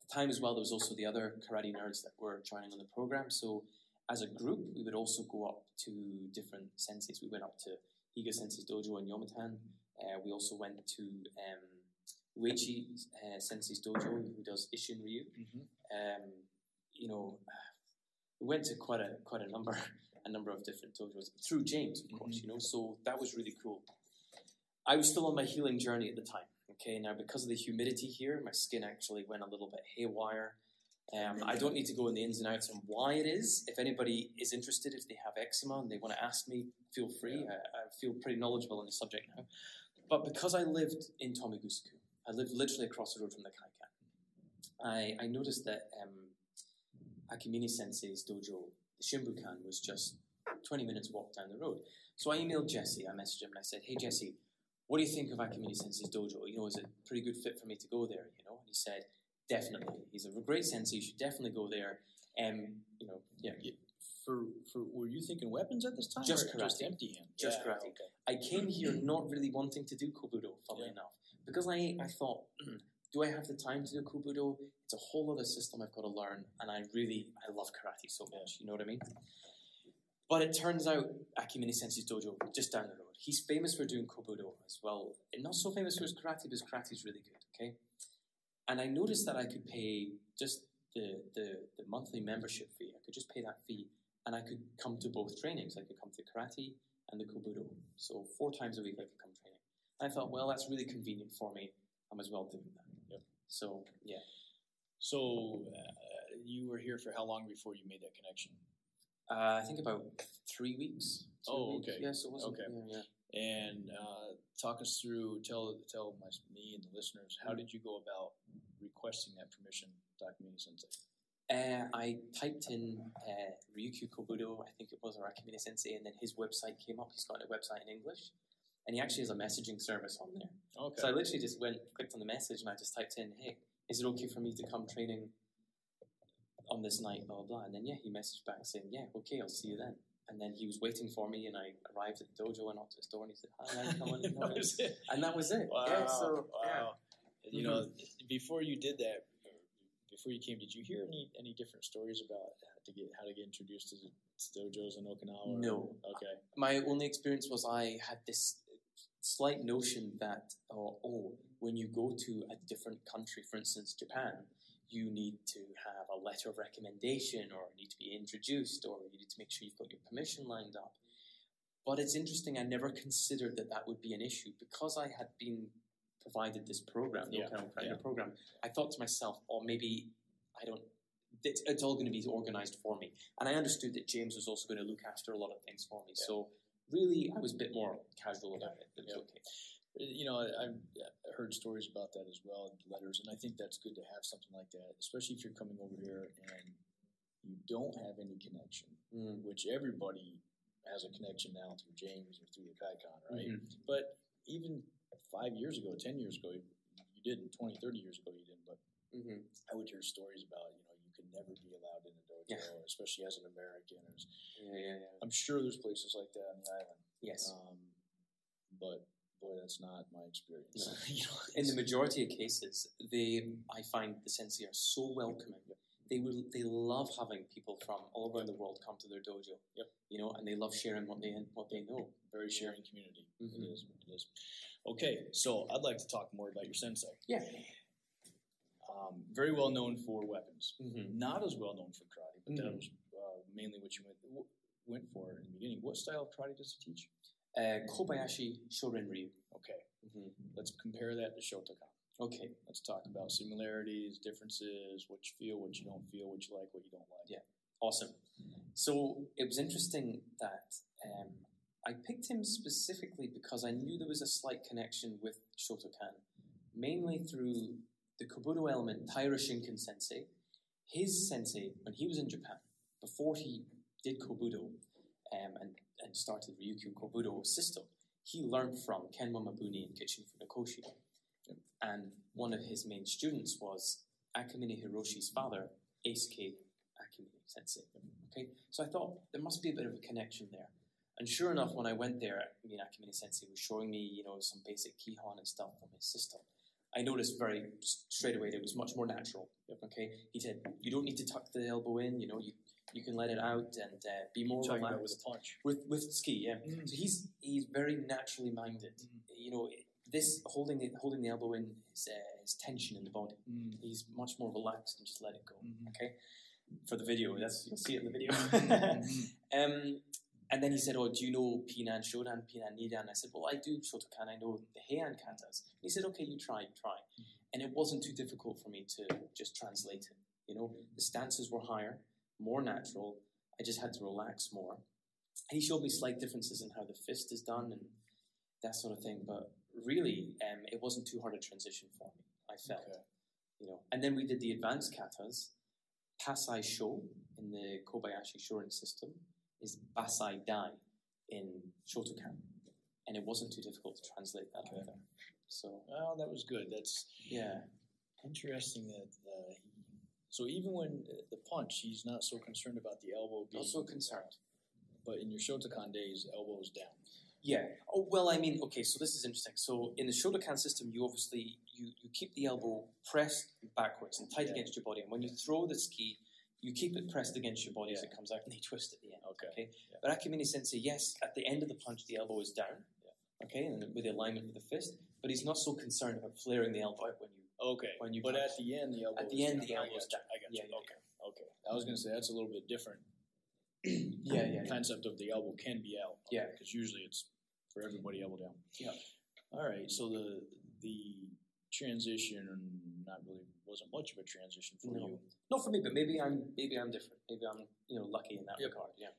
The time as well, there was also the other karate nerds that were joining on the program. So, as a group, we would also go up to different senseis. We went up to Higa Sensei's dojo in Yomitan. Uh, we also went to um, Uechi uh, Sensei's dojo, who does Ishin Ryu Mm-hmm. um, you know, we went to quite a quite a number a number of different dojos through James, of course. You know, so that was really cool. I was still on my healing journey at the time. Okay, now because of the humidity here, my skin actually went a little bit haywire. Um, I don't need to go in the ins and outs on why it is. If anybody is interested, if they have eczema and they want to ask me, feel free. I, I feel pretty knowledgeable on the subject now. But because I lived in Tomigusuku, I lived literally across the road from the Kaikan. I, I noticed that um, Akamine Sensei's dojo, the Shimbukan, was just 20 minutes walk down the road. So I emailed Jesse, I messaged him and I said, Hey Jesse, what do you think of Akamine Sensei's dojo? You know, is it a pretty good fit for me to go there? You know, and he said, Definitely. He's a great sensei, you should definitely go there. Um, you know, yeah. For for were you thinking weapons at this time? Just or just karate. empty hand. Just Yeah, karate. I came here not really wanting to do Kobudo, funnily Yeah. enough, because I, I thought, "Hmm, do I have the time to do Kobudo? It's a whole other system I've got to learn, and I really I love karate so much. You know what I mean? But it turns out Akamine Sensei's dojo just down the road. He's famous for doing Kobudo as well, and not so famous for his karate, but his karate is really good. Okay, and I noticed that I could pay just the, the the monthly membership fee. I could just pay that fee, and I could come to both trainings. I could come to karate and the Kobudo. So four times a week I could come training. And I thought, well, that's really convenient for me. I'm as well doing that. Yep. So yeah. So uh, you were here for how long before you made that connection? Uh, I think about three weeks. Oh, weeks. okay. Yeah, so it wasn't, Okay. Yeah, yeah. And uh, talk us through, tell tell my, me and the listeners, how did you go about requesting that permission, Takamine Sensei? Uh, I typed in uh, Ryukyu Kobudo, I think it was, or Akamine Sensei, and then his website came up. He's got a website in English. And he actually has a messaging service on there. Okay. So I literally just went, clicked on the message, and I just typed in, hey, is it okay for me to come training on this night, blah, blah, blah. And then, yeah, he messaged back saying, yeah, okay, I'll see you then. And then he was waiting for me, and I arrived at the dojo and knocked at his door, and he said, hi, come on, that was it. And that was it. Wow. Yeah, so, wow. You know, mm-hmm. before you did that, before you came, did you hear any any different stories about how to get how to get introduced to the dojos in Okinawa? or- No. Okay. my only experience was I had this slight notion that oh, oh, when you go to a different country, for instance Japan, you need to have a letter of recommendation, or need to be introduced, or you need to make sure you've got your permission lined up. But it's interesting. I never considered that that would be an issue because I had been provided this program, the Yeah, Okinawa yeah. program. I thought to myself, or maybe I don't. It's, it's all going to be organized for me, and I understood that James was also going to look after a lot of things for me. Yeah. So really, I was a bit more casual about it. It okay. You know, I- I've heard stories about that as well, letters, and I think that's good to have something like that, especially if you're coming over here and you don't have any connection, Mm. which everybody has a connection now through James or through the Kaikan, right? Mhm. But even five years ago, 10 years ago, you didn't, 20, 30 years ago, you didn't, but Mhm. I would hear stories about, you know, you could never be allowed in a dojo, Yeah. especially as an American. Or, Yeah, yeah, yeah. I'm sure there's places like that on the island. Yes. Um, but boy, that's not my experience. No. you know, In the majority of cases, they I find the sensei are so welcoming. They will they love having people from all around the world come to their dojo. Yep. You know, and they love sharing what they what they know. very sharing community. Mhm. It is. It is. Okay, so I'd like to talk more about your sensei. Yeah. Um, very well known for weapons. Mm-hmm. Not as well known for karate, but that Mhm. was uh, mainly what you went went for in the beginning. What style of karate does he teach? Uh, Kobayashi Shorin Ryu. Okay, Mm-hmm. let's compare that to Shotokan. Okay. Let's talk about similarities, differences, what you feel, what you don't feel, what you like, what you don't like. Yeah. Awesome. So it was interesting that um, I picked him specifically because I knew there was a slight connection with Shotokan, mainly through the Kobudo element, Taira Shinken sensei. His sensei, when he was in Japan, before he did Kobudo um, and, and started Ryukyu Kobudo system, he learned from Kenwa Mabuni and Gichin Funakoshi. And one of his main students was Akamine Hiroshi's father, Eisuke Akamine Sensei. Okay, so I thought there must be a bit of a connection there. And sure enough, when I went there, I mean, Akamine Sensei was showing me, you know, some basic kihon and stuff from his system. I noticed very straight away that it was much more natural. Okay, he said you don't need to tuck the elbow in. You know, you you can let it out and uh, be more Talking relaxed with a punch. with with tsuki. Yeah, Mm. so he's he's very naturally minded. Mhm. You know, this holding the holding the elbow in is, uh, is tension in the body. Mm. He's much more relaxed and just let it go. Mhm. Okay, for the video, that's you'll see it in the video. Mhm. um, and then he said, "Oh, do you know Pinan Shodan, Pinan Nidan?" I said, "Well, I do Shotokan. I know the Heian katas." He said, "Okay, you try, try." And it wasn't too difficult for me to just translate it. You know, the stances were higher, more natural. I just had to relax more. And he showed me slight differences in how the fist is done and that sort of thing. But really, um, it wasn't too hard a transition for me. I felt, Okay. you know. And then we did the advanced katas. Pasai Sho in the Kobayashi Shorin system is Basai Dai in Shotokan. And it wasn't too difficult to translate that Okay. either. So, Well, that was good. That's yeah. interesting that uh, he, so even when uh, the punch, he's not so concerned about the elbow being Not so concerned. But in your Shotokan days, elbows down. Yeah. Oh well, I mean, okay. So this is interesting. So in the Shotokan system, you obviously you, you keep the elbow pressed backwards and tight Yeah. against your body, and when you throw the tsuki, you keep it pressed against your body as it comes out, and you twist at the end. Okay. Okay. Yeah. But Akamine Sensei, yes, at the end of the punch, the elbow is down. Okay, and with the alignment with the fist, but he's not so concerned about flaring the elbow out when you. Okay. When you but punch. at the end, the elbow. At the end, down. the I elbow's got you. down. I got Yeah, you. yeah, Okay. Okay. I was going to say that's a little bit different. Yeah, yeah. Concept of the elbow can be out. Yeah. Because usually it's for everybody elbow down. Yeah. All right. So the the transition not really wasn't much of a transition for No. you. Not for me, but maybe I'm maybe I'm different. Maybe I'm you know lucky in that Yep. regard. Yeah.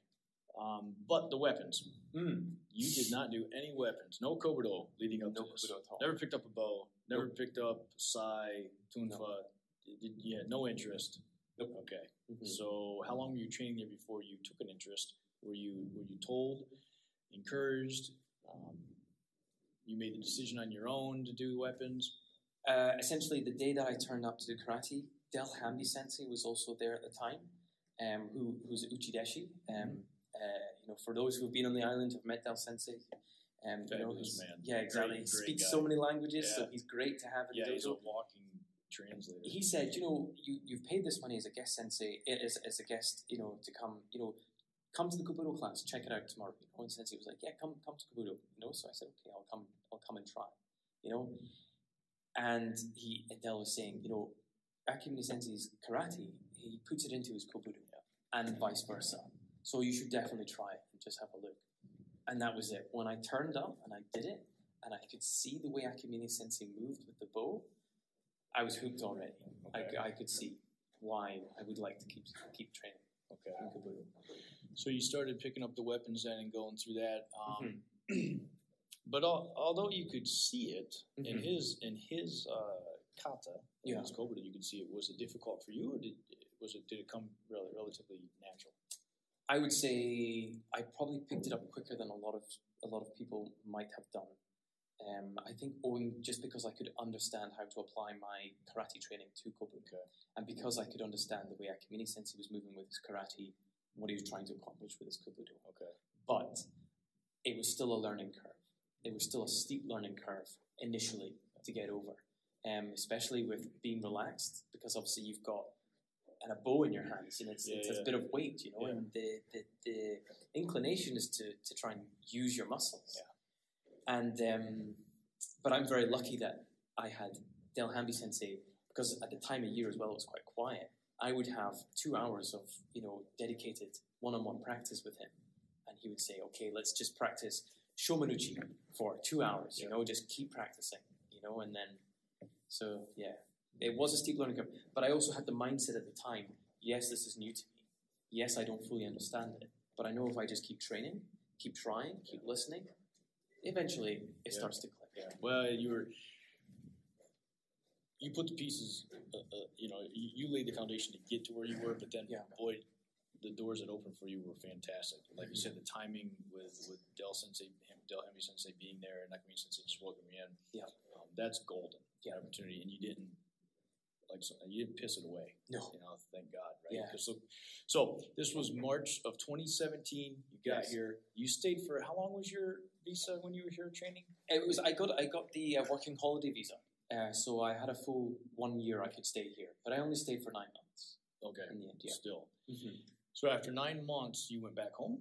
Um, but the weapons. Mm. You did not do any weapons. No kobudo leading up No to this. kobudo at all. Never picked up a bow. Never picked up sai, tonfa. No. Had no interest. Nope. Okay. Mhm. So how long were you training there before you took an interest? Were you were you told, encouraged? Um, you made the decision on your own to do weapons. Uh, essentially, the day that I turned up to do karate, Del Hambi Sensei was also there at the time, um, who, who's Uchideshi. Um, uh, you know, for those who have been on the island, have met Del Sensei. Um, you know. Yeah, exactly. Great- he speaks so many languages, so he's great to have in Yeah, he's a dojo. walking translator. He said, you know, you, you've paid this money as a guest sensei, eh, as, as a guest, you know, to come, you know, come to the Kobudo class, check it out tomorrow. You know, and sensei was like, yeah, come, come to Kobudo, you know. So I said, okay, I'll come, I'll come and try, you know. And he, Adele was saying, you know, Akamine Sensei's karate, he puts it into his Kobudo, and vice versa. So you should definitely try it and just have a look. And that was it. When I turned up and I did it, and I could see the way Akamine Sensei moved with the bow, I was hooked already. Okay. I, I could see why I would like to keep keep training Okay. in. So you started picking up the weapons then and going through that. Um, Mm-hmm. but al- although you could see it in Mhm. his in his uh, kata, in Yeah. his kobudo, you could see it. Was it difficult for you, or did was it did it come rel- relatively natural? I would say I probably picked it up quicker than a lot of a lot of people might have done. Um, I think owing just because I could understand how to apply my karate training to Kobudo, and because I could understand the way Akamine Sensei was moving with his karate, what he was trying to accomplish with his Kobudo. Okay. but it was still a learning curve. It was still a steep learning curve initially to get over, um, especially with being relaxed because obviously you've got and a bow in your hands and it's, Yeah, it's yeah. a bit of weight, you know, Yeah. and the, the, the inclination is to, to try and use your muscles. Yeah. And um, but I'm very lucky that I had Del Hambi Sensei because at the time of year as well it was quite quiet. I would have two hours of you know dedicated one-on-one practice with him, and he would say, "Okay, let's just practice Shomen uchi for two hours. You know, just keep practicing. You know, and then so yeah, it was a steep learning curve. But I also had the mindset at the time: yes, this is new to me. Yes, I don't fully understand it, but I know if I just keep training, keep trying, keep listening, eventually it Yeah. starts to click. Yeah. Well, you were you put the pieces. Uh, uh, you know, you, you laid the foundation to get to where you were, but then Yeah. boy, the doors that opened for you were fantastic. Like you said, the timing with with Del Sensei, him, Del Hemi Sensei being there, and Nakami Sensei just welcoming me in. Yeah. um, that's golden. Yeah. Opportunity, and you didn't like so, you didn't piss it away. No. You know, thank God, right? Yeah. So, so this was March of 2017. You got Yes. here. You stayed for how long was your visa when you were here training? It was I got I got the uh, working holiday visa, uh, so I had a full one year I could stay here, but I only stayed for nine months Okay. in the end. Yeah. Still. Mm-hmm. So after nine months, you went back home.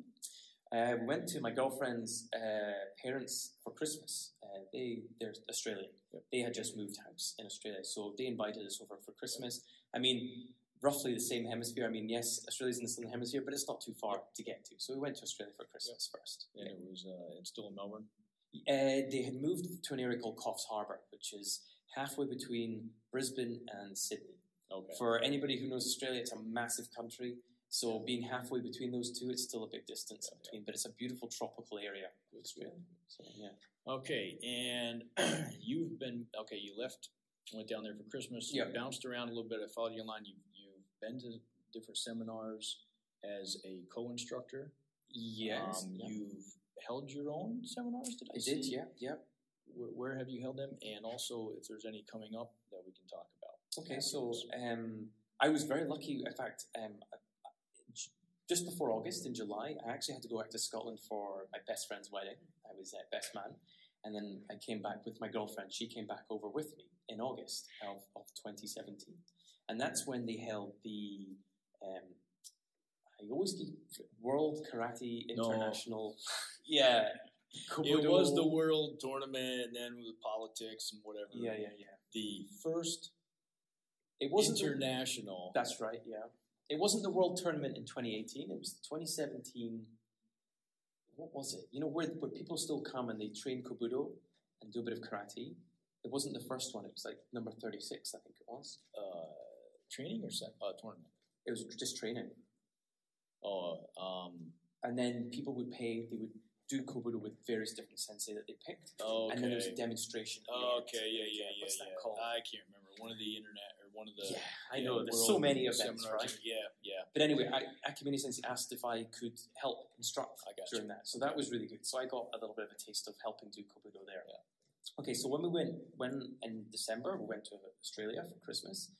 I went to my girlfriend's uh, parents for Christmas. Uh, they they're Australian. Yep. They had just moved house in Australia, so they invited us over for Christmas. I mean, roughly the same hemisphere. I mean, yes, Australia's in the southern hemisphere, but it's not too far to get to. So we went to Australia for Christmas first. And it was uh, it's still in Melbourne. Uh, they had moved to an area called Coffs Harbour, which is halfway between Brisbane and Sydney. Okay. For anybody who knows Australia, it's a massive country. So being halfway between those two, it's still a big distance Yeah, between, but it's a beautiful tropical area of Australia. So yeah, Okay, and you've been okay. You left, went down there for Christmas. Yeah. You bounced around a little bit. I followed you online. You've you've been to different seminars as a co-instructor. yes, Um, yeah. You've held your own seminars. Did I, I did, yeah, yeah. Where, where have you held them? And also, if there's any coming up that we can talk about. Okay, so um, I was very lucky. In fact, um, just before August, in July, I actually had to go back to Scotland for my best friend's wedding. I was uh, best man. And then I came back with my girlfriend. She came back over with me in August of, of 2017. And that's when they held the, um, I always keep, World Karate No. International. yeah. It was the world tournament, and then with politics and whatever. Yeah, yeah, yeah. The first It wasn't the- international. That's right, yeah. It wasn't the World Tournament in 2018, it was 2017. What was it? You know, where, where people still come and they train Kobudo and do a bit of karate. It wasn't the first one, it was like number 36, I think it was. uh, training or uh, tournament. It was just training. Oh, um, And then people would pay, they would do Kobudo with various different sensei that they picked. okay. And then there was a demonstration. at the end. okay, yeah, yeah, yeah, What's yeah. that called? I can't remember. One of the internet one of the. yeah, I know. There's so many events, seminars. right? Yeah, yeah. But anyway, I, Akamine Sensei asked if I could help instruct during you. that. So that was really good. So I got a little bit of a taste of helping do Kobudo there. Yeah. Okay, so when we went, when in December we went to Australia for Christmas,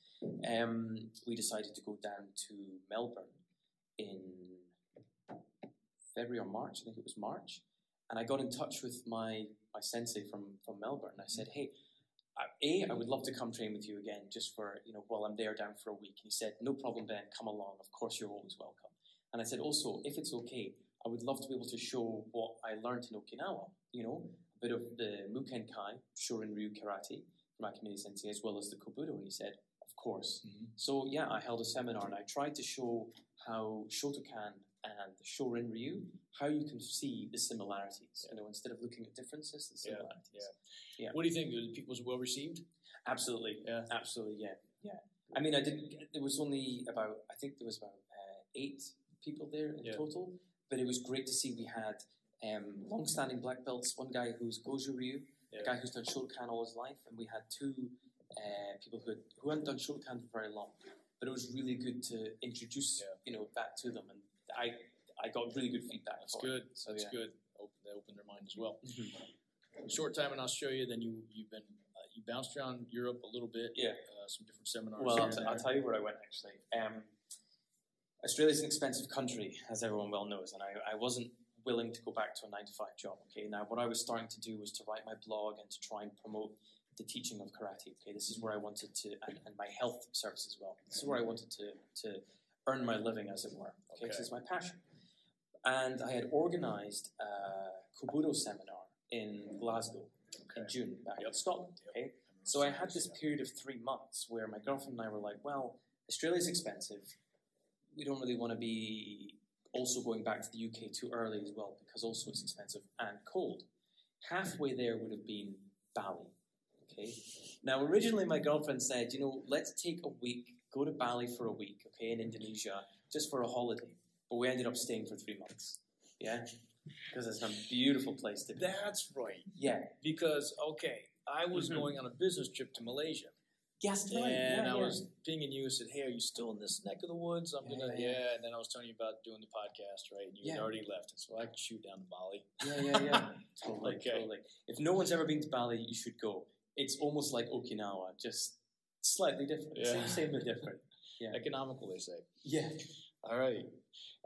um, we decided to go down to Melbourne in February or March. I think it was March, and I got in touch with my my sensei from from Melbourne. I said, hey. A, I would love to come train with you again, just for you know while I'm there down for a week. And he said, "No problem, Ben. Come along. Of course, you're always welcome." And I said, "Also, if it's okay, I would love to be able to show what I learned in Okinawa. You know, a bit of the Muken Kai, Shorin Ryu Karate from Akamine Sensei, as well as the Kobudo." And he said, "Of course." Mhm. So yeah, I held a seminar and I tried to show how Shotokan and the Shorin Ryu, how you can see the similarities. You know, instead of looking at differences, the similarities. yeah. Yeah. What do you think? The people was well received? Absolutely. Yeah. Absolutely. Yeah. Yeah. I mean, I didn't. There was only about. I think there was about uh, eight people there in Yeah. total. But it was great to see we had um, long-standing black belts. One guy who's Goju Ryu, Yeah. a guy who's done Shotokan all his life, and we had two uh, people who had, who hadn't done Shotokan for very long. But it was really good to introduce Yeah. you know that to them, and I I got really good feedback. That's it. good. So, That's yeah. good. Open, they opened their mind as well. Mhm. Short time in Australia, then you you've been uh, you bounced around Europe a little bit. Yeah. Uh, some different seminars. Well, I'll, t- I'll tell you where I went actually. Um, Australia's an expensive country, as everyone well knows, and I, I wasn't willing to go back to a nine to five job. Okay, now what I was starting to do was to write my blog and to try and promote the teaching of karate. Okay, this is where I wanted to, and, and my health service as well. This is where I wanted to to earn my living, as it were. Okay, this is my passion. And I had organised a Kobudo seminar in Glasgow in June back in Yep. Scotland. Yep. Okay, so I had this period of three months where my girlfriend and I were like, well, Australia's expensive. We don't really want to be also going back to the UK too early as well because also it's expensive and cold. Halfway there would have been Bali. Okay. Now originally my girlfriend said, you know, let's take a week, go to Bali for a week, okay, in Indonesia, just for a holiday. But we ended up staying for three months. Yeah. Because it's a beautiful place to be. That's right. Yeah. Because okay, I was Mhm. going on a business trip to Malaysia, Yes, right. and yeah, I yeah. was pinging you and said, "Hey, are you still in this neck of the woods?" I'm Yeah, gonna, yeah. And then I was telling you about doing the podcast, right? And you had already left, so I could shoot down to Bali. Yeah, yeah, yeah. totally, Okay. totally. If no one's ever been to Bali, you should go. It's almost like Okinawa, just slightly different. Yeah. Same, same but different. Yeah. Economical, they say. Yeah. All right.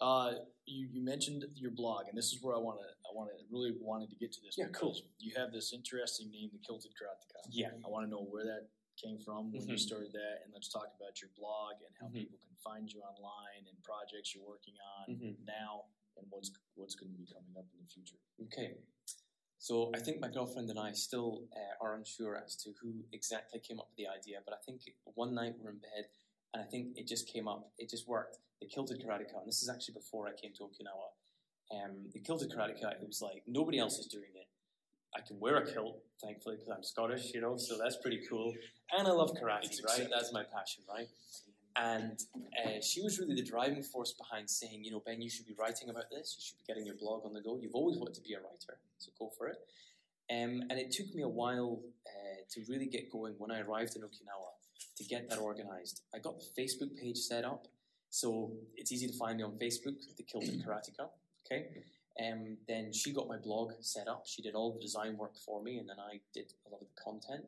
Uh, you, you mentioned your blog, and this is where I want to I want to really wanted to get to this. Yeah, cool. You have this interesting name, the Kilted Karateka. Yeah. I want to know where that came from, when you Mhm. started that, and let's talk about your blog and how Mhm. people can find you online and projects you're working on Mhm. now and what's what's going to be coming up in the future. Okay. So I think my girlfriend and I still uh, are unsure as to who exactly came up with the idea, but I think one night we we're in bed and I think it just came up. It just worked. The Kilted Karateka, and this is actually before I came to Okinawa. Um, the Kilted Karateka, it was like nobody else is doing it. I can wear a kilt, thankfully, because I'm Scottish, you know, so that's pretty cool. And I love karate, right? That's my passion, right? And uh, she was really the driving force behind saying, you know, Ben, you should be writing about this. You should be getting your blog on the go. You've always wanted to be a writer, so go for it. Um, and it took me a while uh, to really get going when I arrived in Okinawa to get that organized. I got the Facebook page set up, so it's easy to find me on Facebook, the Kilted Karateka. Okay. Um, then she got my blog set up. She did all the design work for me, and then I did a lot of the content.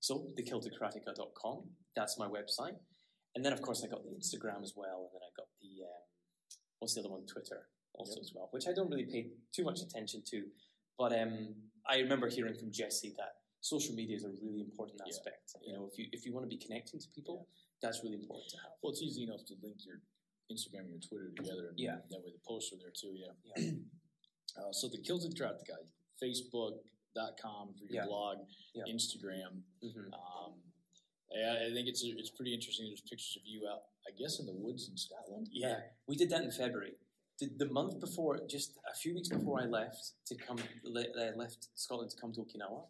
So, thekiltedkarateka.com, that's my website. And then, of course, I got the Instagram as well, and then I got the um, what's the other one? Twitter also as well, which I don't really pay too much attention to. But um, I remember hearing from Jesse that social media is a really important Yeah. aspect. You know, if you if you want to be connecting to people, that's really important to have. Well, it's easy enough to link your Instagram and your Twitter together. And Yeah. That way the posts are there too. Yeah. Yeah. Uh, so the Kilted Karateka, Facebook.com for your Yeah. blog, Yeah. Instagram. hmm Um, I, I think it's it's pretty interesting. There's pictures of you out, I guess, in the woods in Scotland. Yeah, we did that in February. The, the month before, just a few weeks before I left to come, le, left Scotland to come to Okinawa,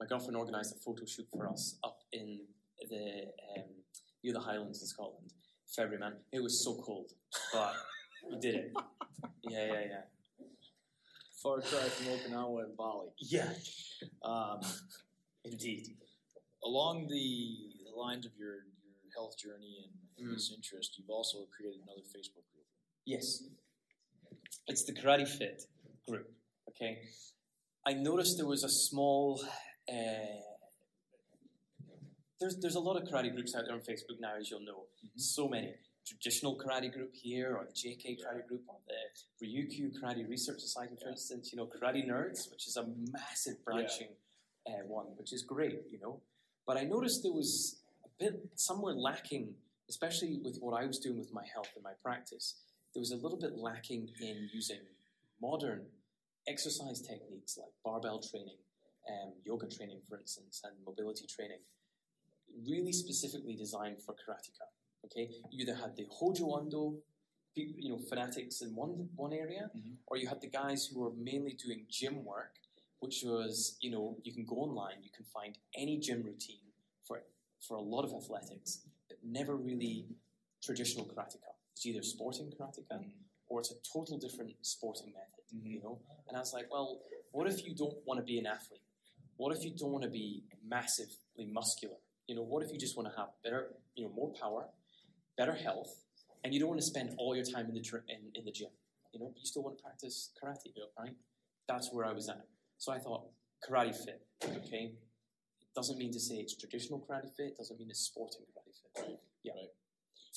my girlfriend organised a photo shoot for us up in the um, near the Highlands in Scotland. February, man, it was so cold, but we did it. Yeah, yeah, yeah. Far cry from Okinawa and Bali. Yeah, Um, indeed. along the lines of your, your health journey and Mm. this interest, you've also created another Facebook group. Yes. It's the Karate Fit group. Okay. I noticed there was a small. Uh, there's there's a lot of karate groups out there on Facebook now, as you'll know. Mhm. So many. Traditional karate group here, or the JK karate group, or the Ryukyu Karate Research Society, for Yeah. instance. You know, Karate Nerds, which is a massive branching uh, one, which is great. You know, but I noticed there was bit somewhere lacking, especially with what I was doing with my health and my practice there was a little bit lacking in using modern exercise techniques like barbell training, um, yoga training, for instance, and mobility training, really specifically designed for karateka. Okay, you either had the Hojo Undo, you know, fanatics in one one area, Mhm. or you had the guys who were mainly doing gym work, which was you know you can go online, you can find any gym routine for for a lot of athletics, but never really traditional karateka. It's either sporting karateka mm-hmm. or it's a total different sporting method, mm-hmm. you know? And I was like, well, what if you don't want to be an athlete? What if you don't want to be massively muscular? You know, what if you just want to have better, you know, more power, better health, and you don't want to spend all your time in the in, in the gym, you know, but you still want to practice karate, right? That's where I was at. So I thought, karate fit, okay? Doesn't mean to say it's traditional karate fit, it doesn't mean it's sporting karate fit. Right. Yeah. Right.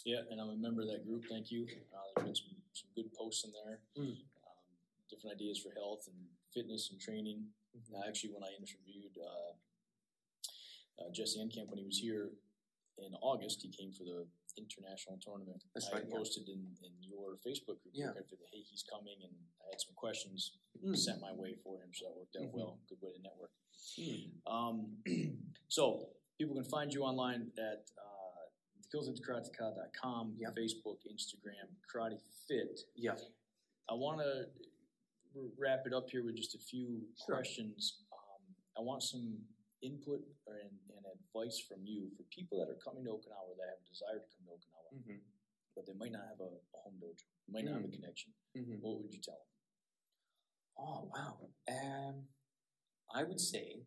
Yeah, and I'm a member of that group. Thank you. Uh, there's been some, some good posts in there. Mm. Um, different ideas for health and fitness and training. Uh, actually, when I interviewed uh, uh, Jesse Enkamp when he was here in August, he came for the international tournament. That's I right, yeah. posted in, in your Facebook group Yeah. that hey, he's coming, and I had some questions Mm. sent my way for him, so that worked out Mhm. well. Good way to network. Mm. Um, so people can find you online at uh, kiltedkarateka.com, Yep. Facebook, Instagram, Karate Fit. Yeah. I want to wrap it up here with just a few Sure. questions. Um, I want some input or, and, and advice from you for people that are coming to Okinawa that have a desire to come to Okinawa, Mm-hmm. but they might not have a, a home dojo, might not have a Mm. connection. Mm-hmm. What would you tell them? Oh wow. Um, I would say,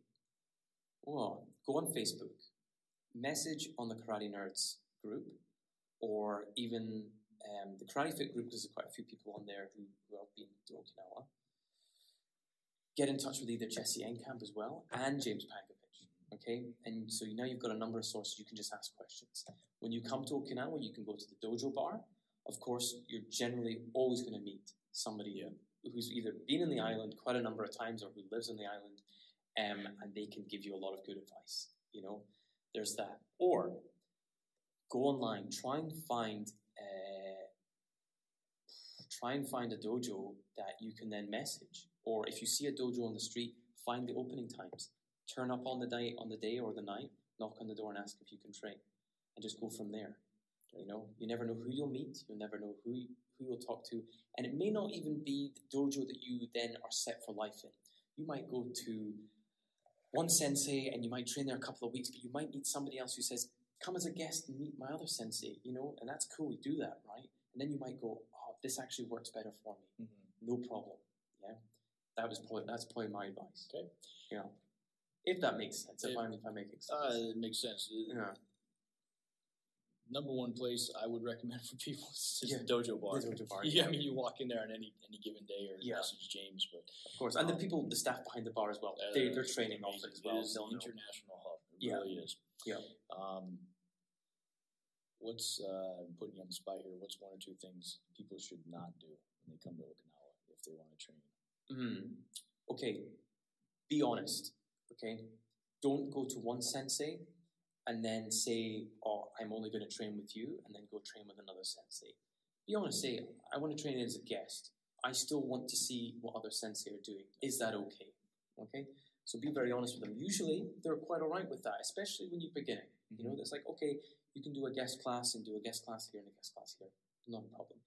well, go on Facebook, message on the Karate Nerds group, or even um, the Karate Fit group. because There's quite a few people on there who, who have been to Okinawa. Get in touch with either Jesse Enkamp as well and James Pankiewicz. Okay, and so now you've got a number of sources you can just ask questions. When you come to Okinawa, you can go to the dojo bar. Of course, you're generally always going to meet somebody who's either been in the island quite a number of times or who lives on the island, um, and they can give you a lot of good advice. You know, there's that. Or go online, try and find, uh, try and find a dojo that you can then message. Or if you see a dojo on the street, find the opening times. Turn up on the day, on the day or the night, knock on the door and ask if you can train, and just go from there. You know, you never know who you'll meet. You'll never know who who you'll talk to, and it may not even be the dojo that you then are set for life in. You might go to one sensei and you might train there a couple of weeks, but you might meet somebody else who says, "Come as a guest and meet my other sensei." You know, and that's cool. We do that, right? And then you might go, "Oh, this actually works better for me. No problem." Yeah, that was probably that's probably my advice. Okay. Yeah, if that makes sense. If It- I'm if I make sense. Uh, it makes sense. Yeah. Number one place I would recommend for people is just Yeah. the dojo bar. The dojo bar, Yeah, I mean, you walk in there on any any given day or Yeah. message James, but Of course, and the Um, people, the staff behind the bar as well. uh, they, they're training often as well. It is an international hub. It Yeah. really is. Yeah. Um, what's uh, putting you on the spot here? What's one or two things people should not do when they come to Okinawa if they want to train? Mm. Okay, be honest. Okay, don't go to one sensei and then say, "Oh, I'm only going to train with you," and then go train with another sensei. Be honest. Say, "I want to train as a guest. I still want to see what other sensei are doing. Is that okay?" Okay. So be very honest with them. Usually, they're quite all right with that, especially when you're beginning. You know, it's like, okay, you can do a guest class and do a guest class here and a guest class here. Not a problem.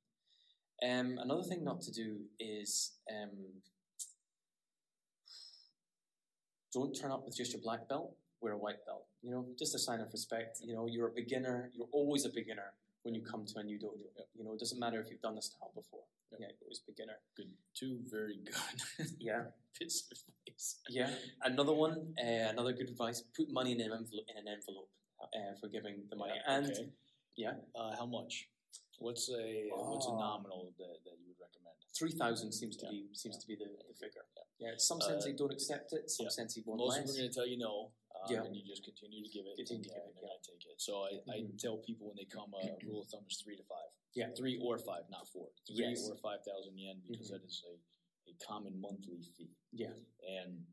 Um, another thing not to do is um, don't turn up with just your black belt, wear a white belt. You know, just a sign of respect. You know, you're a beginner. You're always a beginner when you come to a new dojo. You know, it doesn't matter if you've done the style before. Yep. Yeah, always beginner. Good, two very good Yeah. bits of advice. Yeah. Another one, uh, another good advice: put money in an envelope. In an envelope uh, for giving the money. Yeah, and okay. yeah. uh, how much? What's a what's a Oh. nominal that, that you would recommend? three thousand seems to Yeah. be seems Yeah. to be the, the figure. Yeah. Some Uh, sensei don't accept it. Some yeah. sensei won't. Most of them are going to tell you no, uh, Yeah. and you just continue to give it, Continue to give it, and I take it. So I, I Mhm. tell people when they come, uh, rule of thumb is three to five. Yeah. three or five, not four. Three Yes. or five thousand yen because Mhm. that is a, a common monthly fee. Yeah. And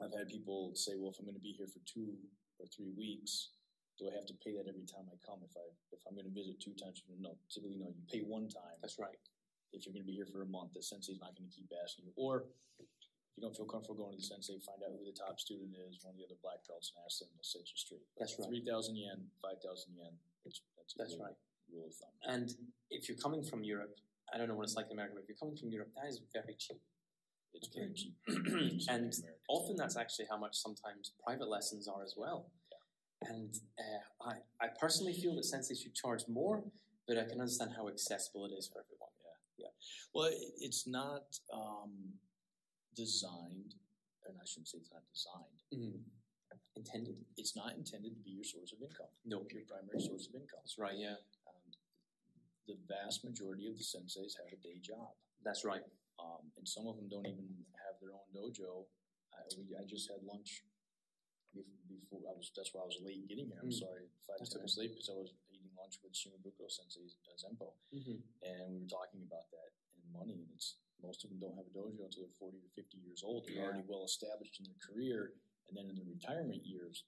I've had people say, well, if I'm going to be here for two or three weeks, do I have to pay that every time I come? If I if I'm going to visit two times, no. Typically, no. You pay one time. That's right. If you're going to be here for a month, the sensei's not going to keep asking you. Or you don't feel comfortable going to the sensei, find out who the top student is, one of the other black belts, and ask them. They'll set you straight. That's right. Three thousand yen, five thousand yen. That's that's, a That's good right. Rule of thumb. And if you're coming from Europe, I don't know what it's like in America, but if you're coming from Europe, that is very cheap. It's Okay. very cheap. and often that's actually how much sometimes private lessons are as well. Yeah. And uh, I, I personally feel that sensei should charge more, but I can understand how accessible it is for everyone. Yeah, yeah. Well, it's not um, designed, and I shouldn't say it's not designed. Mm. Intended? It's not intended to be your source of income. No. your primary source of income. That's right, yeah. Um, the vast majority of the senseis have a day job, That's right. um, and some of them don't even have their own dojo. I, we, I just had lunch before I was. That's why I was late getting here. I'm Mm. sorry, five That's minutes late because I was eating lunch with Shimabukuro Sensei uh, Zempo, Mm-hmm. and we were talking about that and money. And it's most of them don't have a dojo until they're forty or fifty years old. They're Yeah. already well established in their career, and then in their retirement years,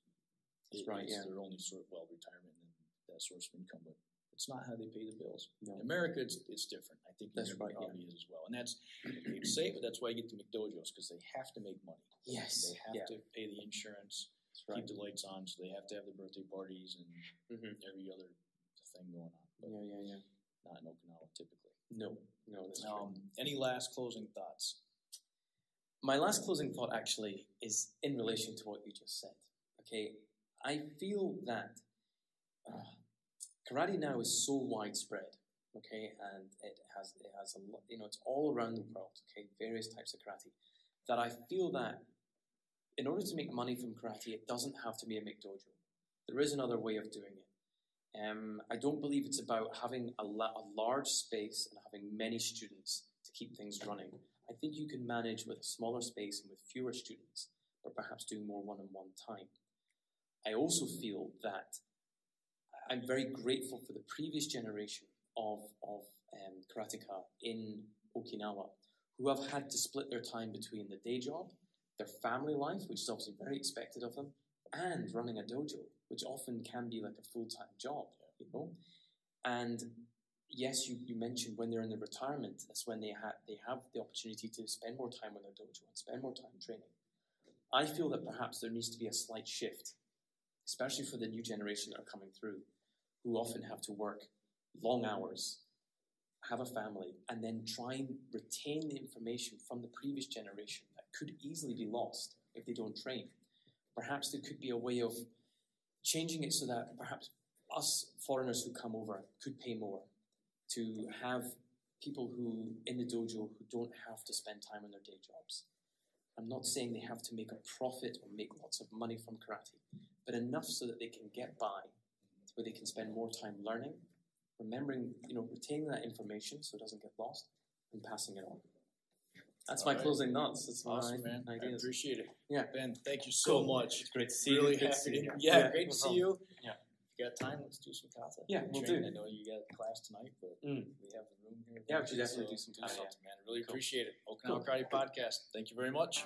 That's it- right, it's yeah. their only sort of, well retirement and that source of income. But it's not how they pay the bills. No. In America, it's, it's different. I think That's right, probably is as well. And that's they say, but that's why you get the McDojos because they have to make money. Yes. They have yeah. to pay the insurance, right. keep the lights on, so they have to have the birthday parties and Mhm. every other thing going on. But Yeah, yeah, yeah. not in Okinawa typically. No, no. Um, any last closing thoughts? My last closing thought actually is in relation to what you just said. Okay, I feel that uh, karate now is so widespread. Okay, and it has it has a lot. You know, it's all around the world. Okay, various types of karate. That I feel that in order to make money from karate, it doesn't have to be a McDojo. There is another way of doing it. Um, I don't believe it's about having a, la- a large space and having many students to keep things running. I think you can manage with a smaller space and with fewer students, but perhaps doing more one on one time. I also feel that I'm very grateful for the previous generation of, of um, karateka in Okinawa who have had to split their time between the day job, their family life, which is obviously very expected of them, and running a dojo, which often can be like a full time job, you know? And yes, you, you mentioned when they're in the retirement, that's when they, ha- they have the opportunity to spend more time with their dojo and spend more time training. I feel that perhaps there needs to be a slight shift, especially for the new generation that are coming through, who often have to work long hours, have a family, and then try and retain the information from the previous generation that could easily be lost if they don't train. Perhaps there could be a way of changing it so that perhaps us foreigners who come over could pay more to have people who in the dojo who don't have to spend time on their day jobs. I'm not saying they have to make a profit or make lots of money from karate, but enough so that they can get by, where they can spend more time learning, remembering, you know, retaining that information so it doesn't get lost, and passing it on. That's All my right. closing thoughts. That's Awesome, my man. I ideas. appreciate it. Yeah. Ben, thank you so Cool. much. It's great to see really you. Happy. to see you. Yeah, Yeah, great no to see you. Yeah. you got time, let's do some kata. Yeah, we'll Train. do. I know you got class tonight, but Mm. we have the room here. Yeah, we should definitely do some kata, something, man. I really Cool. appreciate it. Okinawa Cool. Karate Podcast. Thank you very much.